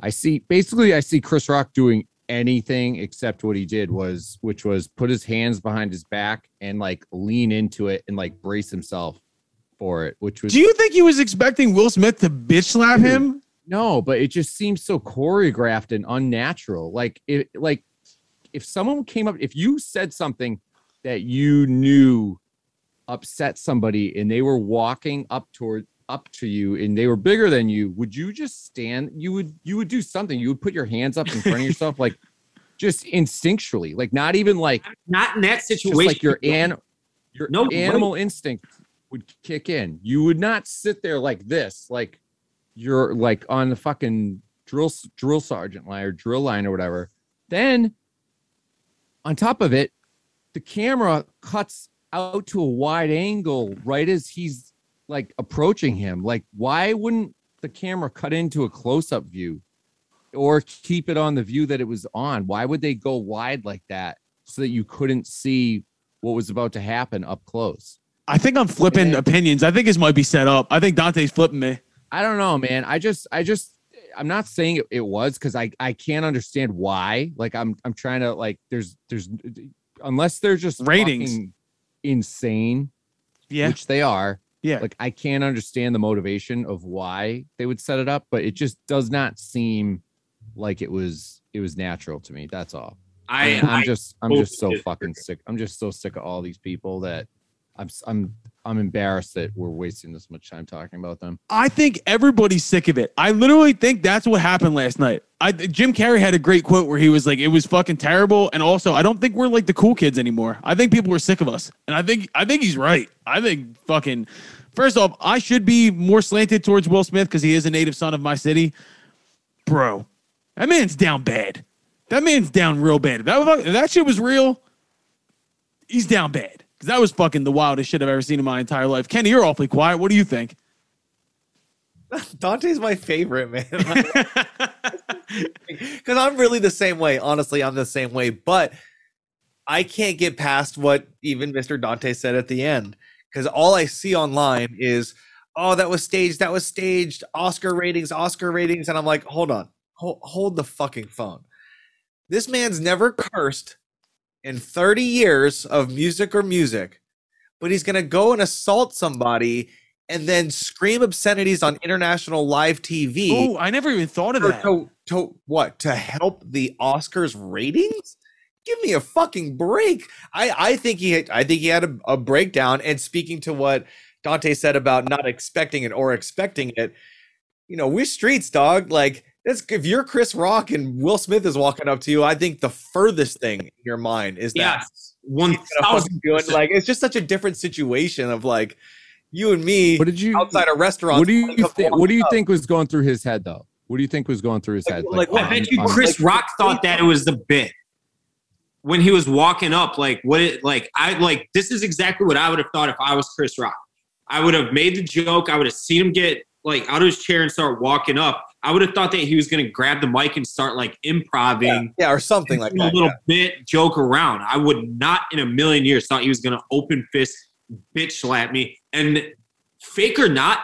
I see basically I see Chris Rock doing anything except what he did was which was put his hands behind his back and like lean into it and like brace himself for it, which was Do you think he was expecting Will Smith to bitch slap him? no, but it just seems so choreographed and unnatural. Like it like if someone came up if you said something that you knew upset somebody and they were walking up toward up to you and they were bigger than you, would you just stand you would you would do something. You would put your hands up in front of yourself like just instinctually, like not even like Not in that situation. like your an your No, animal instinct would kick in. You would not sit there like this, like you're like on the fucking drill drill sergeant line or drill line or whatever. Then on top of it, the camera cuts out to a wide angle right as he's like approaching him. Like, why wouldn't the camera cut into a close-up view or keep it on the view that it was on? Why would they go wide like that so that you couldn't see what was about to happen up close? I think I'm flipping Yeah. opinions. I think this might be set up. I think Dante's flipping me. I don't know, man. I just, I just, I'm not saying it, it was because I, I can't understand why. Like, I'm, I'm trying to like, there's, there's, unless they're just Ratings. insane, Yeah. which they are. Yeah. Like, I can't understand the motivation of why they would set it up, but it just does not seem like it was, it was natural to me. That's all. I, I'm I just, I'm just so fucking sick. I'm just so sick of all these people that I'm, I'm, I'm embarrassed that we're wasting this much time talking about them. I think everybody's sick of it. I literally think that's what happened last night. I Jim Carrey had a great quote where he was like, "It was fucking terrible," and also I don't think we're like the cool kids anymore. I think people are sick of us, and I think I think he's right. I think fucking first off, I should be more slanted towards Will Smith because he is a native son of my city, bro. That man's down bad. That man's down real bad. That that shit was real. He's down bad because that was fucking the wildest shit I've ever seen in my entire life. Kenny, you're awfully quiet. What do you think? Dante's my favorite, man. Because I'm really the same way. Honestly, I'm the same way. But I can't get past what even Mr. Dante said at the end. Because all I see online is, oh, that was staged. That was staged. Oscar ratings, Oscar ratings. And I'm like, hold on. Hold, hold the fucking phone. This man's never cursed in 30 years of music or music, but he's going to go and assault somebody and then scream obscenities on international live TV. Oh, I never even thought of that. to, to what? To help the Oscars ratings? Give me a fucking break. I, I think he had, I think he had a, a breakdown. And speaking to what Dante said about not expecting it or expecting it, you know, we're streets, dog. Like that's if you're Chris Rock and Will Smith is walking up to you, I think the furthest thing in your mind is that Yes, one he's gonna thousand fucking. Like it's just such a different situation of like you and me What did you? outside a restaurant. What do you think? What do you think was going through his head though? What do you think was going through his Like- head? like, I bet you Chris like- Rock thought that it was the bit when he was walking up. Like what? It like I like this is exactly what I would have thought if I was Chris Rock. I would have made the joke. I would have seen him get like out of his chair and start walking up. I would have thought that he was going to grab the mic and start like improving Yeah, or something like a little yeah. bit joke around. I would not in a million years thought he was going to open fist bitch slap me. And fake or not,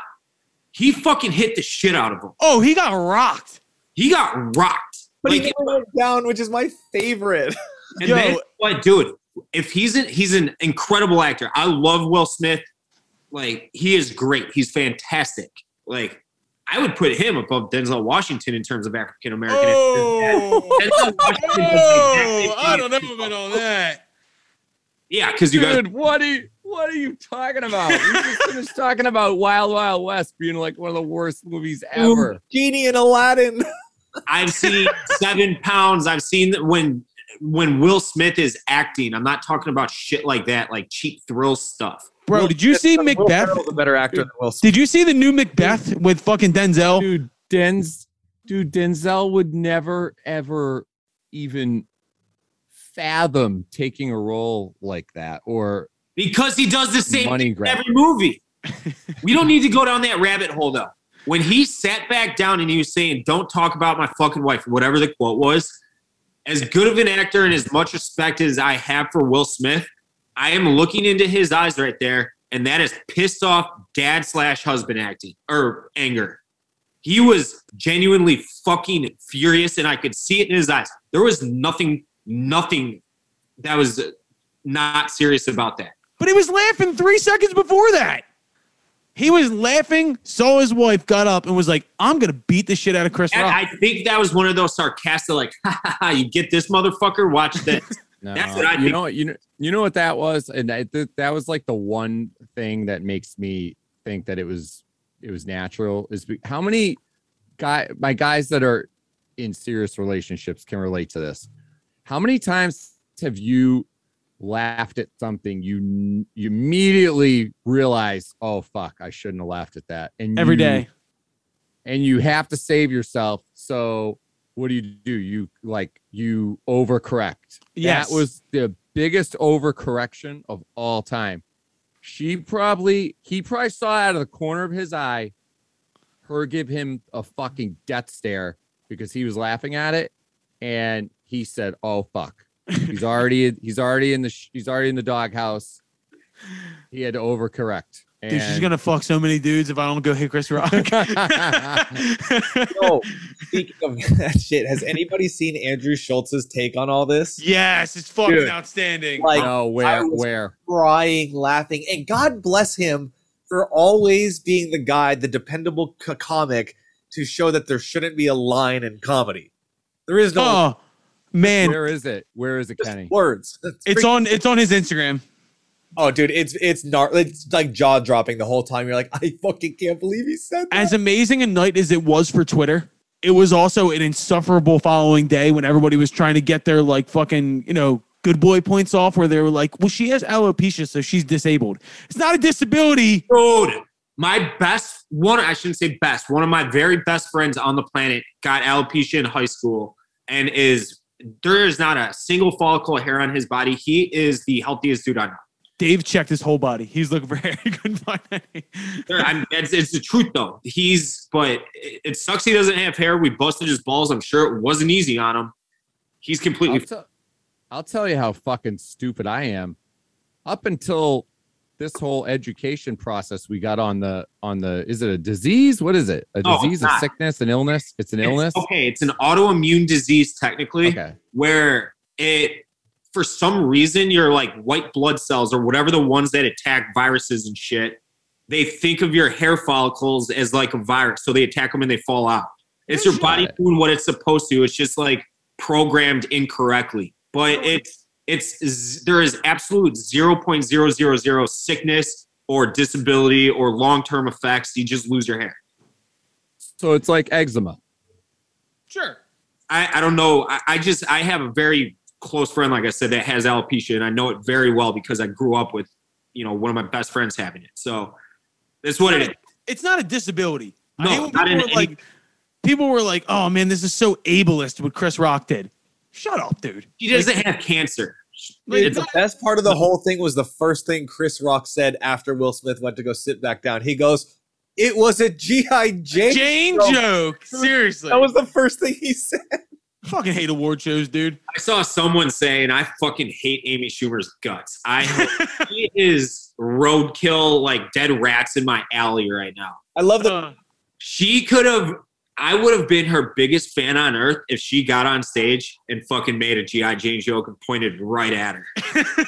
he fucking hit the shit out of him. oh, he got rocked. He got rocked. But Like, he never went down, which is my favorite. And Yo. then what, dude? If he's an he's an incredible actor. I love Will Smith. Like he is great. He's fantastic. Like I would put him above Denzel Washington in terms of African American. Oh, Denzel Washington oh, I don't know thing. about all that. Yeah, because you guys. Dude, what are you? What are you talking about? We just finished talking about Wild Wild West being like one of the worst movies ever. Genie and Aladdin. I've seen Seven Pounds. I've seen when when Will Smith is acting. I'm not talking about shit like that, like cheap thrill stuff. Bro, did you see Will Macbeth? Ferrell's a better actor than Will Smith. Did you see the new Macbeth with fucking Denzel? Dude, Denz, dude, Denzel would never ever even fathom taking a role like that or Because he does the same Money thing in every movie. we don't need to go down that rabbit hole though. When he sat back down and he was saying, Don't talk about my fucking wife, whatever the quote was, as good of an actor and as much respect as I have for Will Smith, I am looking into his eyes right there, and that is pissed off dad slash husband acting or anger. He was genuinely fucking furious, and I could see it in his eyes. There was nothing, nothing that was not serious about that. But he was laughing three seconds before that. He was laughing, saw his wife, got up, and was like, I'm going to beat the shit out of Chris And Rock. I think that was one of those sarcastic, like, ha, ha, ha, you get this motherfucker, watch this. no, That's what I you think. know you know you know what that was? And I, th- that was like the one thing that makes me think that it was it was natural is be- how many guy my guys that are in serious relationships can relate to this. How many times have you laughed at something you you immediately realize oh fuck i shouldn't have laughed at that. And Every you- day. and you have to save yourself. So what do you do? You like you overcorrect. Yes. that was the biggest overcorrection of all time. She probably he probably saw out of the corner of his eye her give him a fucking death stare because he was laughing at it and he said oh fuck. He's already he's already in the he's already in the doghouse. He had to overcorrect Dude, she's going to fuck so many dudes if I don't go hit Chris Rock. Yo, speaking of that shit, has anybody seen Andrew Schulz's take on all this? yes, it's fucking Dude. outstanding. Like, no I where was- where crying, laughing, and God bless him for always being the guy, the dependable c- comic, to show that there shouldn't be a line in comedy. There is no oh, man. where is it where is it just kenny words. It's on it's on his Instagram. Oh, dude, it's it's nar- it's like jaw dropping the whole time. You're like, I fucking can't believe he said that. As amazing a night as it was for Twitter, it was also an insufferable following day when everybody was trying to get their like fucking, you know, good boy points off where they were like, well, she has alopecia, so she's disabled. It's not a disability. Dude, my best one, I shouldn't say best, one of my very best friends on the planet got alopecia in high school and is there is not a single follicle of hair on his body. He is the healthiest dude I know. Dave checked his whole body. He's looking for hair. He couldn't find any. I'm, it's, it's the truth though. He's, but it, it sucks he doesn't have hair. We busted his balls. I'm sure it wasn't easy on him. He's I'll, completely. I'll tell you how fucking stupid I am. Up until this whole education process we got on the on the is it a disease? What is it? A No, it's disease, a sickness, an illness? It's an illness. Okay, it's an autoimmune disease technically. Okay. where it for some reason your like white blood cells or whatever the ones that attack viruses and shit, they think of your hair follicles as like a virus, so they attack them and they fall out. It's your body doing what it's supposed to. It's just like programmed incorrectly. But it's it's there is absolute zero point zero zero zero sickness or disability or long term effects. You just lose your hair. So it's like eczema. Sure. I, I don't know. I, I just I have a very close friend, like I said, that has alopecia, and I know it very well because I grew up with, you know, one of my best friends having it. So that's what it is. It's not a disability. No, hate when not people in were any- like people were like, "Oh man, this is so ableist what Chris Rock did." Shut up, dude. He doesn't have cancer. Like, It's the best part of the whole thing was the first thing Chris Rock said after Will Smith went to go sit back down. He goes, "It was a GI Jane." Jane Bro, joke. Seriously. That was the first thing he said. Fucking hate award shows, dude. I saw someone saying I fucking hate Amy Schumer's guts. I he is roadkill like dead rats in my alley right now. I love the Uh, She could have. I would have been her biggest fan on earth if she got on stage and fucking made a GI Jane joke and pointed right at her.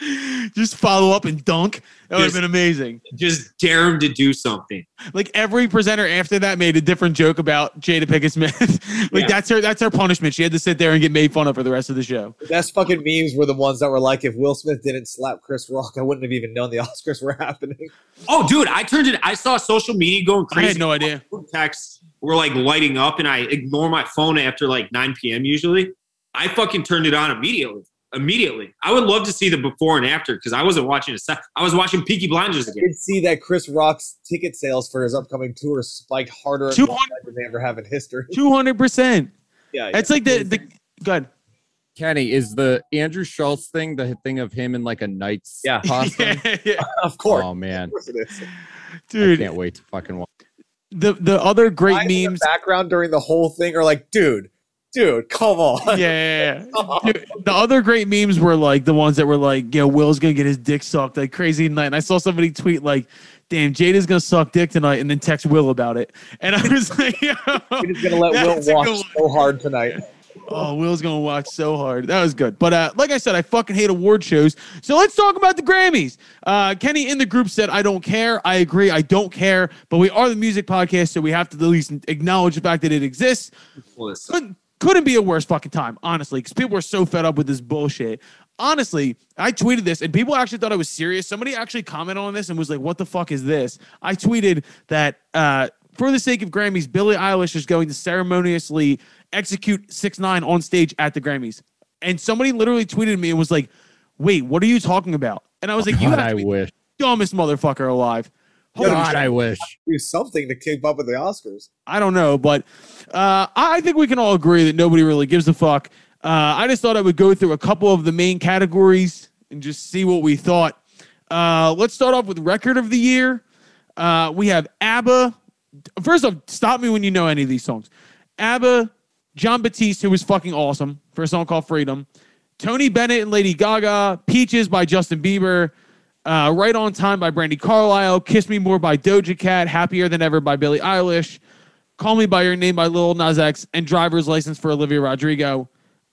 just follow up and dunk. That would have been amazing. Just dare him to do something. Like every presenter after that made a different joke about Jada Pinkett Smith. like Yeah. that's her that's her punishment. She had to sit there and get made fun of for the rest of the show. The best fucking memes were the ones that were like, "If Will Smith didn't slap Chris Rock, I wouldn't have even known the Oscars were happening." Oh, dude, I turned it. I saw social media going I crazy. had no idea. Texts were like lighting up, and I ignore my phone after like 9 p.m. Usually, I fucking turned it on immediately. Immediately, I would love to see the before and after because I wasn't watching a set. I was watching Peaky Blinders I again. did see that Chris Rock's ticket sales for his upcoming tour spiked harder and 200 more than they ever have in history. Two hundred percent. Yeah, It's like the the good. Kenny, is the Andrew Schulz thing the thing of him in like a knight's Yeah. costume? yeah, yeah. of course, Oh man, of course it is. I Dude, can't wait to fucking watch. the the other great Guys the memes. background during the whole thing are like, dude, dude, come on. Yeah, yeah, yeah. Dude, the other great memes were like the ones that were like, "Yo, Will's gonna get his dick sucked like crazy tonight." And I saw somebody tweet like, "Damn, Jada's gonna suck dick tonight," and then text Will about it. And I was like, Yo, We're just gonna let Will That's watch so hard tonight. "Oh, Will's gonna watch so hard." That was good. But uh, like I said, I fucking hate award shows. So let's talk about the Grammys. Uh, Kenny in the group said, "I don't care." I agree. I don't care. But we are the music podcast, so we have to at least acknowledge the fact that it exists. Listen, couldn't couldn't be a worse fucking time, honestly, because people were so fed up with this bullshit. Honestly, I tweeted this and people actually thought I was serious. Somebody actually commented on this and was like, "What the fuck is this?" I tweeted that uh, for the sake of Grammys, Billie Eilish is going to ceremoniously execute six nine on stage at the Grammys, and somebody literally tweeted me and was like, "Wait, what are you talking about?" And I was like, "You God, have to be wish. the dumbest motherfucker alive." God. I wish. Do something to keep up with the Oscars. I don't know, but uh, I I think we can all agree that nobody really gives a fuck. Uh, I just thought I would go through a couple of the main categories and just see what we thought. Uh, let's start off with record of the year. Uh, we have ABBA. First off, stop me when you know any of these songs. ABBA, Jon Batiste, who was fucking awesome for a song called Freedom. Tony Bennett and Lady Gaga. Peaches by Justin Bieber. Uh, right on Time by Brandi Carlile. Kiss Me More by Doja Cat. Happier Than Ever by Billie Eilish. Call Me by Your Name by Lil Nas X. And Driver's License for Olivia Rodrigo.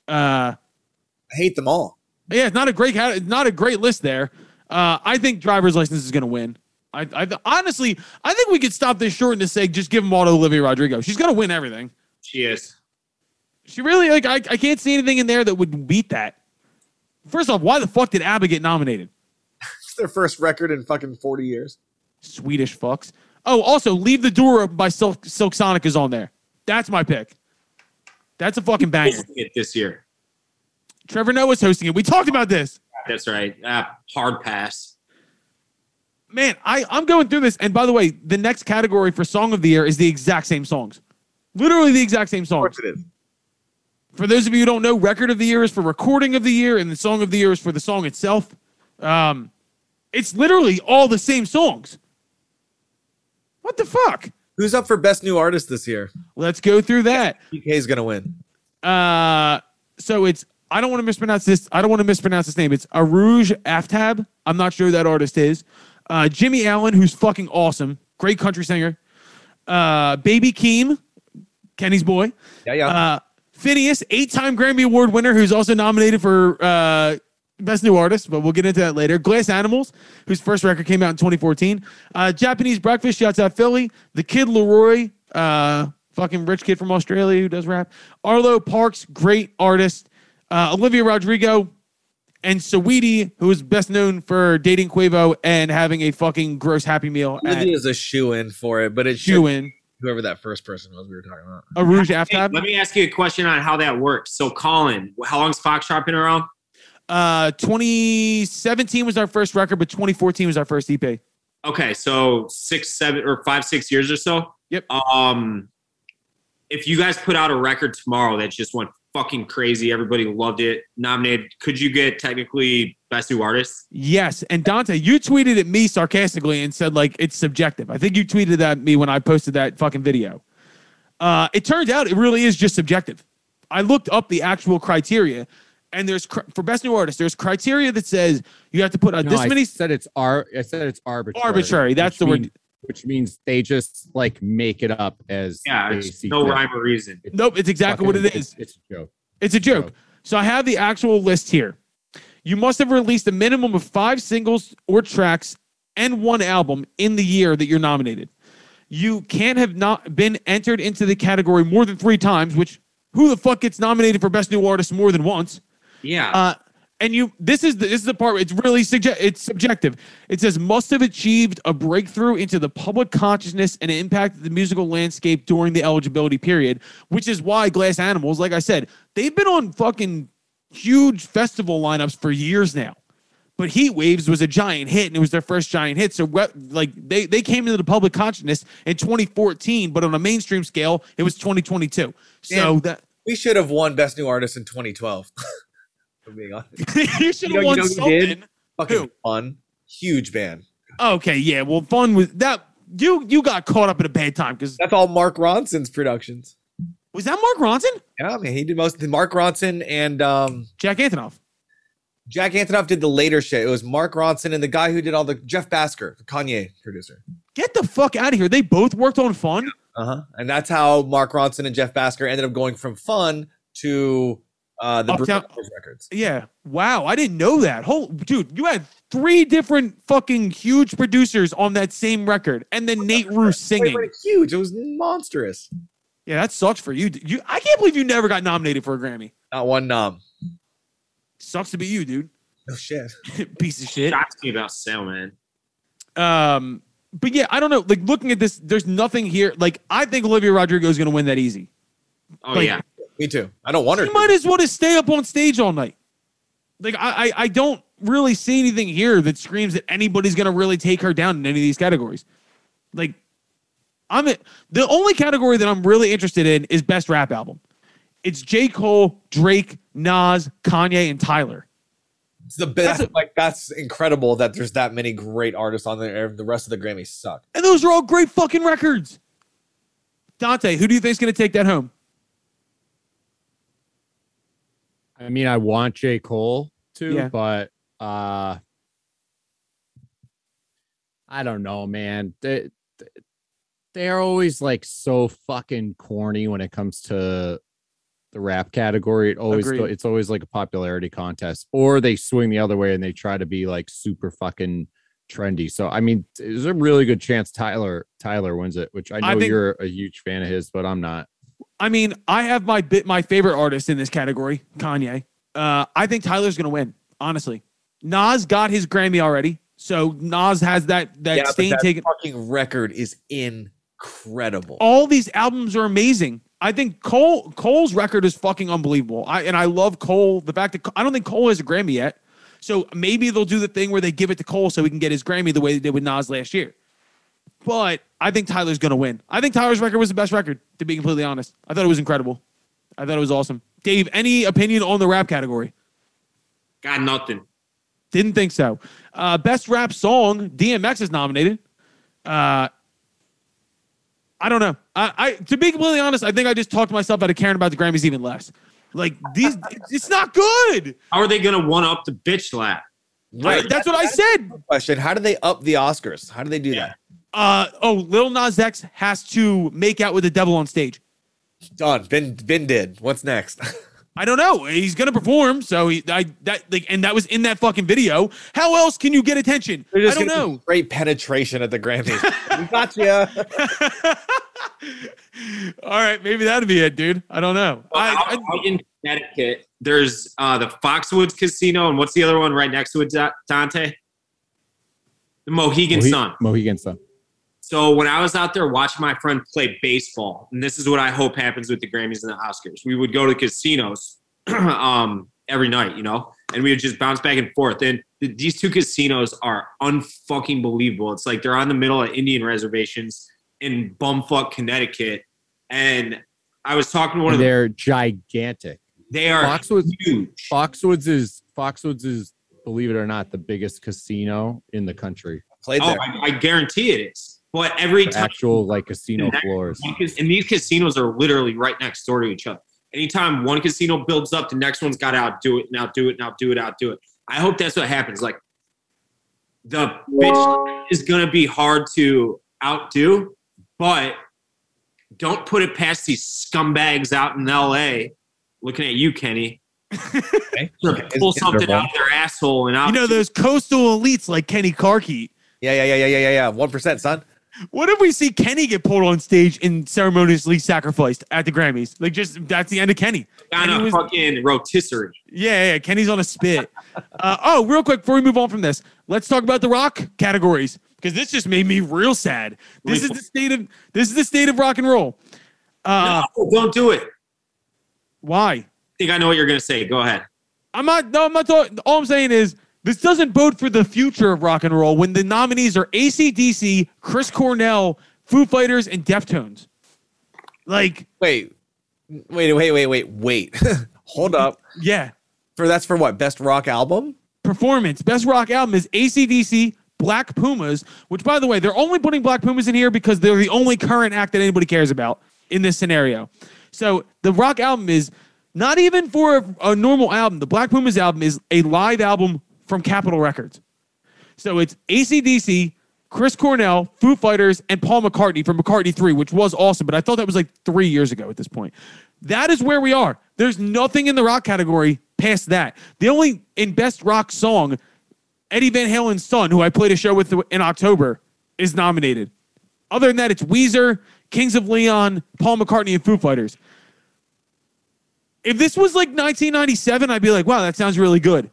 Uh, I hate them all. yeah, it's not a great not a great list there. Uh, I think driver's license is going to win. I, I honestly, I think we could stop this short and just say, just give them all to Olivia Rodrigo. She's going to win everything. she is. She really like. I, I can't see anything in there that would beat that. First off, why the fuck did ABBA get nominated? It's their first record in fucking 40 years. Swedish fucks. Oh, also, Leave the Door Open by Silk, Silk Sonic is on there. That's my pick. That's a fucking banger. Hosting it this year. Trevor Noah's hosting it. We talked about this. That's right. Ah, hard pass. Man, I, I'm going through this. And by the way, the next category for Song of the Year is the exact same songs. Literally the exact same Of songs. course it is. For those of you who don't know, Record of the Year is for Recording of the Year, and the Song of the Year is for the song itself. Um, it's literally all the same songs. What the fuck? Who's up for best new artist this year? Let's go through that. PK is gonna win. Uh, so it's I don't want to mispronounce this. I don't want to mispronounce his name. It's Arooj Aftab. I'm not sure who that artist is. Uh, Jimmy Allen, who's fucking awesome, great country singer. Uh, Baby Keem, Kenny's boy. Yeah, yeah. Uh, Finneas, eight-time Grammy Award winner, who's also nominated for uh, Best New Artist, but we'll get into that later. Glass Animals, whose first record came out in 2014. Uh, Japanese Breakfast, shouts out Philly. The Kid LAROI, uh, fucking rich kid from Australia who does rap. Arlo Parks, great artist. Uh, Olivia Rodrigo, and Saweetie, who is best known for dating Quavo and having a fucking gross Happy Meal at Olivia's a shoe in for it, but it's shoe in. whoever that first person was we were talking about. Arooj Hey, let me ask you a question on how that works. So, Colin, how long's Foxtrot been around? Uh, 2017 was our first record, but 2014 was our first EP. Okay, so six, seven, or five, six years or so. Yep. Um, if you guys put out a record tomorrow that just went fucking crazy, everybody loved it, nominated, could you get technically best new artist? Yes, and Dante, you tweeted at me sarcastically and said like it's subjective. I think you tweeted at me when I posted that fucking video. Uh, it turns out it really is just subjective. I looked up the actual criteria, and there's for best new artist. There's criteria that says you have to put uh, No, this I many said it's ar- I said it's arbitrary. arbitrary. That's which the word. Which means they just like make it up as Yeah, it's no fit. rhyme or reason. It's Nope, it's exactly what fucking- is. It's, it's a joke. It's a joke. Joke. So I have the actual list here. You must have released a minimum of five singles or tracks and one album in the year that you're nominated. You can't have not been entered into the category more than three times, which who the fuck gets nominated for best new artist more than once? Yeah. Uh, and you, this is the, this is the part. It's really suggest It's subjective. It says must have achieved a breakthrough into the public consciousness and impacted the musical landscape during the eligibility period, which is why Glass Animals, like I said, they've been on fucking huge festival lineups for years now. But Heat Waves was a giant hit, and it was their first giant hit. So, what- like, they they came into the public consciousness in 2014, but on a mainstream scale, it was 2022. So that We should have won Best New Artist in 2012. For being honest. you should You know- have you won know something. did? Fucking Who? fun. Huge band. Okay, yeah. Well, fun was that you you got caught up at a bad time because That's all Mark Ronson's productions. was that Mark Ronson? Yeah, I mean, he did most of the Mark Ronson and um, Jack Antonoff. Jack Antonoff did the later shit. It was Mark Ronson and the guy who did all the Jeff Bhasker, the Kanye producer. Get the fuck out of here. They both worked on fun. Uh huh. And that's how Mark Ronson and Jeff Bhasker ended up going from fun to uh, the Uptown- Brothers records. Yeah. Wow. I didn't know that. Whole dude, you had three different fucking huge producers on that same record, and then Nate Ruess They singing. were huge. It was monstrous. Yeah, that sucks for you. You, I can't believe you never got nominated for a Grammy. Not one nom. Sucks to be you, dude. No shit. Piece of shit. Shocked me about Sale, man. Um, but yeah, I don't know. Like looking at this, there's nothing here. Like I think Olivia Rodrigo is going to win that easy. Oh Like, yeah. Me too. I don't want her. She might as well just stay up on stage all night. Like I, I, I don't really see anything here that screams that anybody's gonna really take her down in any of these categories. Like, I'm a, the only category that I'm really interested in is best rap album. It's J. Cole, Drake, Nas, Kanye, and Tyler. It's the best. That's like that's incredible that there's that many great artists on there. The rest of the Grammys suck. And those are all great fucking records. Dante, who do you think's gonna take that home? I mean, I want J. Cole to, Yeah. but uh I don't know, man. They they are always like so fucking corny when it comes to the rap category. It always Agreed. it's always like a popularity contest, or they swing the other way and they try to be like super fucking trendy. So I mean, there's a really good chance Tyler Tyler wins it, which I know I think- you're a huge fan of his, but I'm not. I mean, I have my bit my favorite artist in this category, Kanye. Uh, I think Tyler's gonna win. Honestly, Nas got his Grammy already, so Nas has that that yeah, stain that taken. fucking record is incredible. All these albums are amazing. I think Cole Cole's record is fucking unbelievable. I and I love Cole. The fact that I don't think Cole has a Grammy yet, so maybe they'll do the thing where they give it to Cole so he can get his Grammy the way they did with Nas last year. But I think Tyler's gonna win. I think Tyler's record was the best record. To be completely honest, I thought it was incredible. I thought it was awesome. Dave, any opinion on the rap category? Got nothing. Didn't think so. Uh, best rap song, DMX is nominated. Uh, I don't know. I, I to be completely honest, I think I just talked myself out of caring about the Grammys even less. Like these, it's not good. How are they gonna one up the bitch lap? right. That's what I said. question. How do they up the Oscars? How do they do Yeah. that? Uh, oh, Lil Nas X has to make out with the devil on stage. Done. Ben Ben did. What's next? I don't know. He's gonna perform, so he I that like and that was in that fucking video. How else can you get attention? I don't know. Great penetration at the Grammys. we got you. All right, maybe that'd be it, dude. I don't know. Well, I, out, I, in Connecticut, there's uh, the Foxwoods Casino, and what's the other one right next to it, Dante? The Mohegan Mohe- Sun. Mohegan Sun. So when I was out there watching my friend play baseball, and this is what I hope happens with the Grammys and the Oscars, we would go to casinos um, every night, you know, and we would just bounce back and forth. And th- these two casinos are unfucking believable. It's like they're on the middle of Indian reservations in bumfuck Connecticut. And I was talking to one of them. They're gigantic. They are Foxwoods- huge. Foxwoods is Foxwoods is, believe it or not, the biggest casino in the country. Played Oh, there. I, I guarantee it is. But every time actual like casino Next- floors. and these casinos are literally right next door to each other. Anytime one casino builds up, the next one's got to outdo it and outdo it and outdo it, outdo it. I hope that's what happens. Like the bitch is gonna be hard to outdo, but don't put it past these scumbags out in LA. Looking at you, Kenny. Okay. To pull something out of their asshole and out. you know those coastal elites like Kenny Karkey. Yeah, yeah, yeah, yeah, yeah, yeah, yeah. One percent, son. What if we see Kenny get pulled on stage and ceremoniously sacrificed at the Grammys? Like, just that's the end of Kenny. of was- fucking rotisserie. Yeah, yeah, Kenny's on a spit. uh, oh, real quick before we move on from this, let's talk about the rock categories because this just made me real sad. This is the state of this is the state of rock and roll. Uh, no, don't do it. Why? I think I know what you're gonna say. Go ahead. I'm not. No, I'm not. Talking, all I'm saying is this doesn't bode for the future of rock and roll when the nominees are ACDC, Chris Cornell, Foo Fighters, and Deftones. Like, Wait, wait, wait, wait, wait, wait. Hold up. yeah, For that's for what? Best rock album? performance. Best rock album is ACDC, Black Pumas, which, by the way, they're only putting Black Pumas in here because they're the only current act that anybody cares about in this scenario. So the rock album is not even for a, a normal album. The Black Pumas album is a live album from Capitol Records. So it's ACDC, Chris Cornell, Foo Fighters, and Paul McCartney from McCartney 3, which was awesome, but I thought that was like three years ago at this point. That is where we are. There's nothing in the rock category past that. The only in best rock song, Eddie Van Halen's son, who I played a show with in October, is nominated. Other than that, it's Weezer, Kings of Leon, Paul McCartney, and Foo Fighters. If this was like 1997, I'd be like, wow, that sounds really good.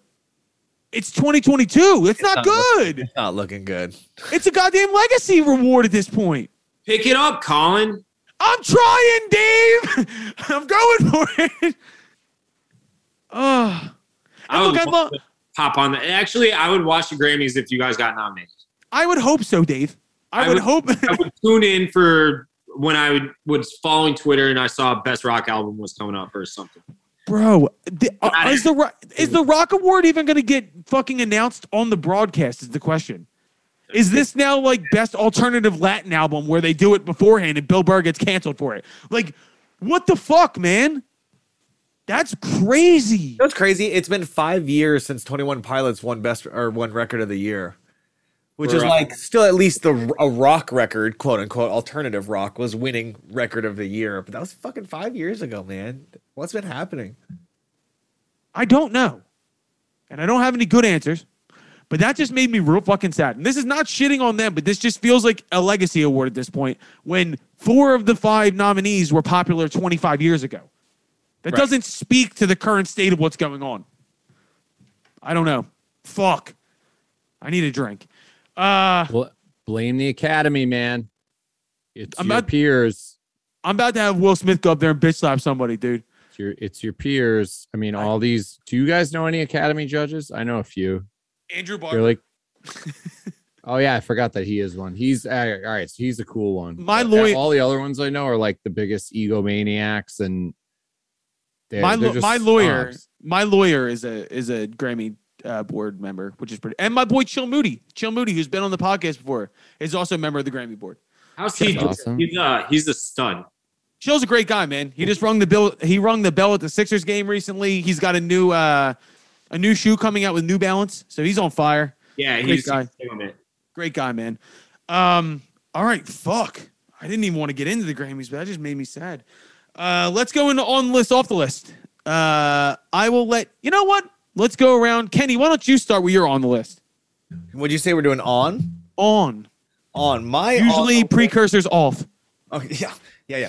It's 2022. It's not not good. Not looking good. It's a goddamn legacy reward at this point. Pick it up, Colin. I'm trying, Dave. I'm going for it. Oh, I would I love love. to hop on that. Actually, I would watch the Grammys if you guys got nominated. I would hope so, Dave. I, I would, would- hope. I would tune in for when I would, was following Twitter and I saw Best Rock Album was coming up or something. Bro, the, uh, is the is the Rock Award even going to get fucking announced on the broadcast? Is the question. Is this now like best alternative Latin album where they do it beforehand and Bill Burr gets canceled for it? Like, what the fuck, man? That's crazy. That's crazy. It's been five years since Twenty One Pilots won best or won record of the year, which is like still at least the a rock record, quote unquote, alternative rock was winning record of the year. But that was fucking five years ago, man. What's been happening? I don't know. And I don't have any good answers. But that just made me real fucking sad. And this is not shitting on them, but this just feels like a legacy award at this point when four of the five nominees were popular 25 years ago. That Right. doesn't speak to the current state of what's going on. I don't know. Fuck. I need a drink. Uh, Bl- blame the academy, man. It's I'm your not- peers. I'm about to have Will Smith go up there and bitch slap somebody, dude. It's your it's your peers. I mean, all these. Do you guys know any academy judges? I know a few. Andrew They're Barber. like. oh yeah, I forgot that he is one. He's all right. So he's a cool one. My lawyer- All the other ones I know are like the biggest egomaniacs and. they're- my they're my lawyer, snobs. my lawyer is a is a Grammy uh, board member, which is pretty. And my boy Chill Moody, Chill Moody, who's been on the podcast before, is also a member of the Grammy board. How's he? Awesome. He's uh, he's a stud. Chill's a great guy, man. He just rung the bill. He rung the bell at the Sixers game recently. He's got a new uh, a new shoe coming out with New Balance, so he's on fire. Yeah, Great he's guy. Great guy, man. Um, all right, fuck. I didn't even want to get into the Grammys, but that just made me sad. Uh, let's go into on the list, off the list. Uh, I will let you know what. Let's go around. Kenny, why don't you start with your on the list? What would you say we're doing on? On. On my Usually on- precursors off. Okay, yeah, yeah, yeah.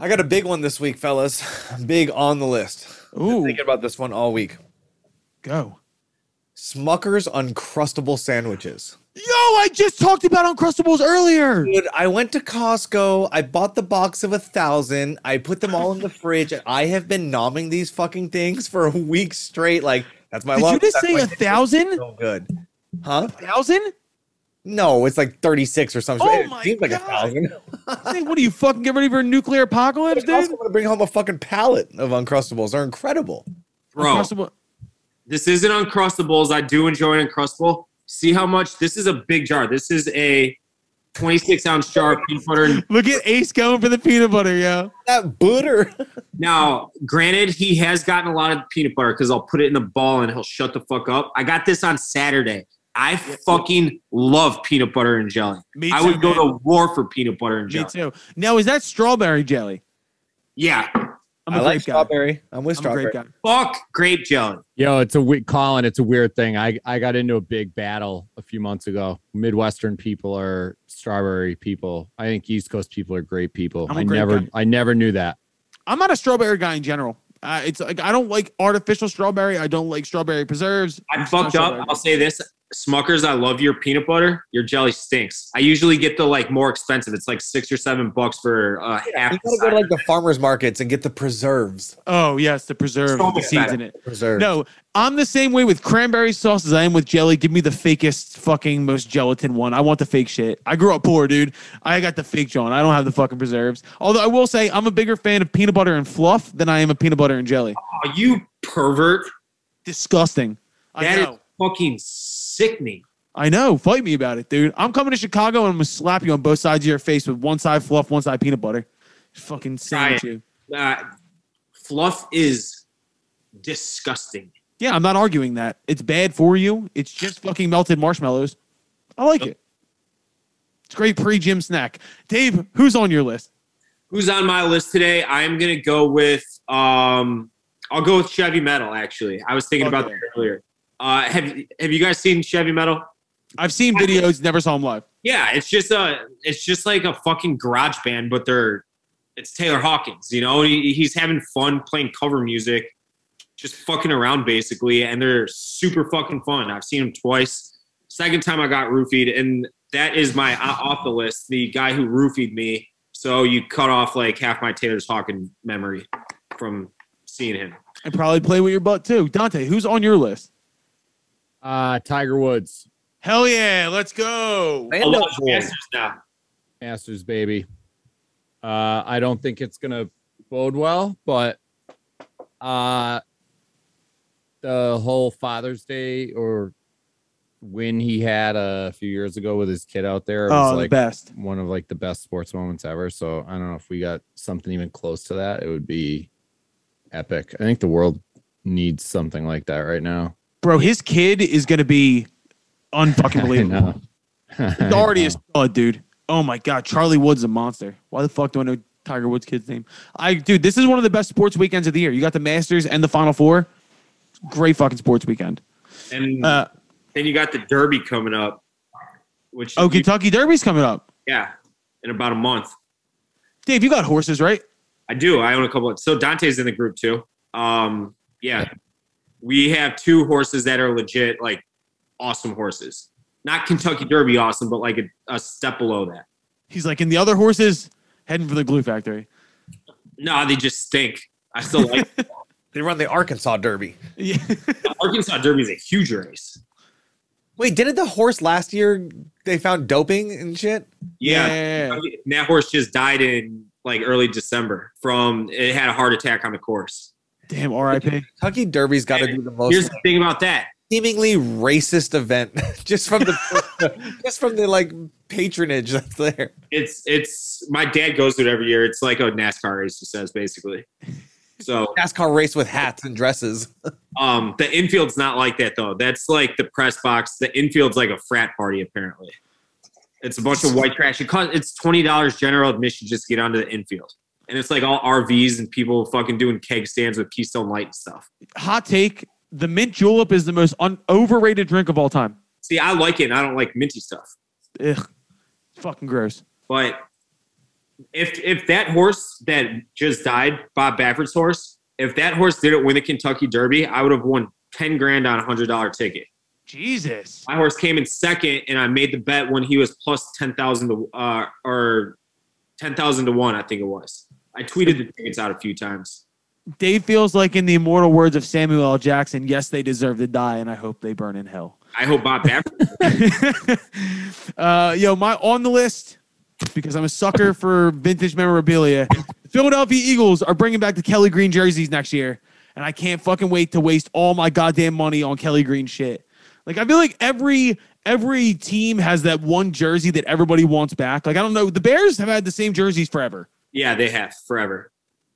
I got a big one this week, fellas. Big on the list. Ooh, Thinking about this one all week. go. Smucker's Uncrustable sandwiches. Yo, I just talked about Uncrustables earlier. Dude, I went to Costco. I bought the box of a thousand. I put them all in the fridge, and I have been nomming these fucking things for a week straight. Like that's my Did you lunch. just that's say a dinner. thousand? So good, huh? A Thousand? No, it's like thirty six or something. Oh it my seems like a God. thousand. Hey, what are you fucking get ready for a nuclear apocalypse, dude? I'm also dude? gonna bring home a fucking pallet of Uncrustables. They're incredible. Bro, Uncrustable- this isn't Uncrustables. I do enjoy an Uncrustable. See how much this is a big jar. This is a 26 ounce jar of peanut butter. And Look at Ace going for the peanut butter, yo. That butter. now, granted, he has gotten a lot of peanut butter because I'll put it in the ball and he'll shut the fuck up. I got this on Saturday. I fucking love peanut butter and jelly. Me I too, would go man. to war for peanut butter and jelly. Me jelly. too. Now, is that strawberry jelly? Yeah, I'm a I like grape guy. strawberry. I'm with I'm a grape strawberry. guy. fuck grape jelly. Yo, it's a we- Colin. It's a weird thing. I I got into a big battle a few months ago. Midwestern people are strawberry people. I think East Coast people are grape people. I'm a I grape never guy. I never knew that. I'm not a strawberry guy in general. Uh, it's like I don't like artificial strawberry. I don't like strawberry preserves. I I'm fucked up. I'll say this. Smuckers, I love your peanut butter. Your jelly stinks. I usually get the like more expensive. It's like six or seven bucks for uh, half. You the gotta go to like the farmers markets and get the preserves. Oh yes, the preserve So with the seeds in it. Preserves. No, I'm the same way with cranberry sauce as I am with jelly. Give me the fakest, fucking most gelatin one. I want the fake shit. I grew up poor, dude. I got the fake John. I don't have the fucking preserves. Although I will say I'm a bigger fan of peanut butter and fluff than I am of peanut butter and jelly. Oh, you pervert. Disgusting. I That is know. fucking sickening. I know. Fight me about it, dude. I'm coming to Chicago and I'm gonna slap you on both sides of your face with one side fluff, one side peanut butter. Fucking sandwich you. Uh, fluff is disgusting. Yeah, I'm not arguing that. It's bad for you. It's just fucking melted marshmallows. I like it. It's a great pre-gym snack. Dave, who's on your list? Who's on my list today? I'm gonna go with. Um, I'll go with Chevy Metal. Actually, I was thinking about that earlier. Uh, have Have you guys seen Chevy Metal? I've seen videos, never saw him live. Yeah, it's just a, it's just like a fucking garage band, but they're, it's Taylor Hawkins. You know, he, he's having fun playing cover music, just fucking around basically, and they're super fucking fun. I've seen him twice. Second time I got roofied, and that is my off the list. The guy who roofied me. So you cut off like half my Taylor Hawkins memory from seeing him. And probably play with your butt too. Dante, who's on your list? Uh Tiger Woods, Hell yeah, let's go. I Lando love Masters now. Masters baby. Uh I don't think it's gonna bode well, but uh the whole Father's Day or when he had a few years ago with his kid out there it was Oh, the like best. one of like the best sports moments ever. So I don't know if we got something even close to that, it would be epic. I think the world needs something like that right now. Bro, his kid is gonna be unfucking believable. know. He's already a stud, dude. Oh my god, Charlie Wood's a monster. Why the fuck do I know Tiger Woods' kid's name? I dude, this is one of the best sports weekends of the year. You got the Masters and the Final Four. Great fucking sports weekend. And Uh, then you got the Derby coming up, which oh, you- Kentucky Derby's coming up. yeah, in about a month. Dave, you got horses, right? I do. I own a couple. Of, so Dante's in the group too. Um, yeah, we have two horses that are legit, like awesome horses. Not Kentucky Derby awesome, but like a, a step below that. He's like, and the other horses heading for the glue factory. No, they just stink. I still like They run the Arkansas Derby. Yeah. the Arkansas Derby is a huge race. Wait, didn't the horse last year they found doping and shit? Yeah, Yeah. and that horse just died in like early December from it had a heart attack on the course. Damn, R.I.P. Kentucky Derby's got to be the most Here's the thing about that. seemingly racist event just from the just from the like patronage that's there. It's it's my dad goes to it every year. It's like a NASCAR race, he says basically. So NASCAR race with hats and dresses. um the infield's not like that though. That's like the press box. The infield's like a frat party apparently. It's a bunch of white trash. It costs it's twenty dollars general admission just to get onto the infield. And it's like all RVs and people fucking doing keg stands with Keystone Light and stuff. Hot take: the mint julep is the most un- overrated drink of all time. See, I like it. and I don't like minty stuff. Ugh, fucking gross. But if if that horse that just died, Bob Baffert's horse, if that horse didn't win the Kentucky Derby, I would have won ten grand on a hundred dollar ticket. Jesus. My horse came in second, and I made the bet when he was plus ten thousand to uh, or ten thousand to one, I think it was. I tweeted the tickets out a few times. Dave feels like in the immortal words of Samuel L. Jackson, yes, they deserve to die, and I hope they burn in hell. I hope Bob Baffert. uh, yo, my on the list because I'm a sucker for vintage memorabilia. The Philadelphia Eagles are bringing back the Kelly Green jerseys next year, and I can't fucking wait to waste all my goddamn money on Kelly Green shit. Like I feel like every every team has that one jersey that everybody wants back. Like I don't know, the Bears have had the same jerseys forever. Yeah, they have forever.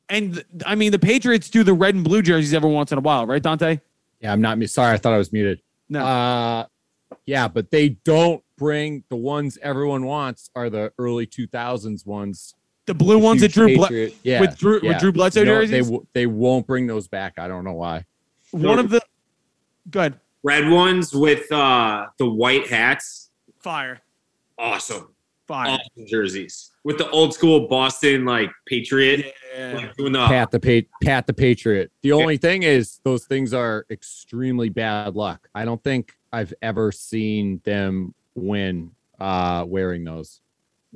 And I mean, the Patriots do the red and blue jerseys every once in a while, right, Dante? Yeah, I'm not mu- sorry. I thought I was muted. No. Uh, yeah, but they don't bring the ones everyone wants are the early 2000s ones. the blue ones that Huge Drew Ble- yeah, with Drew yeah. with Drew Bledsoe No, they jerseys. w- they won't bring those back. I don't know why. One of the good Red ones with uh, the white hats, fire, awesome, fire. awesome jerseys with the old school Boston like Patriot, Yeah. like doing the Pat the pa- Pat the Patriot. The only thing is those things are extremely bad luck. I don't think I've ever seen them win uh wearing those.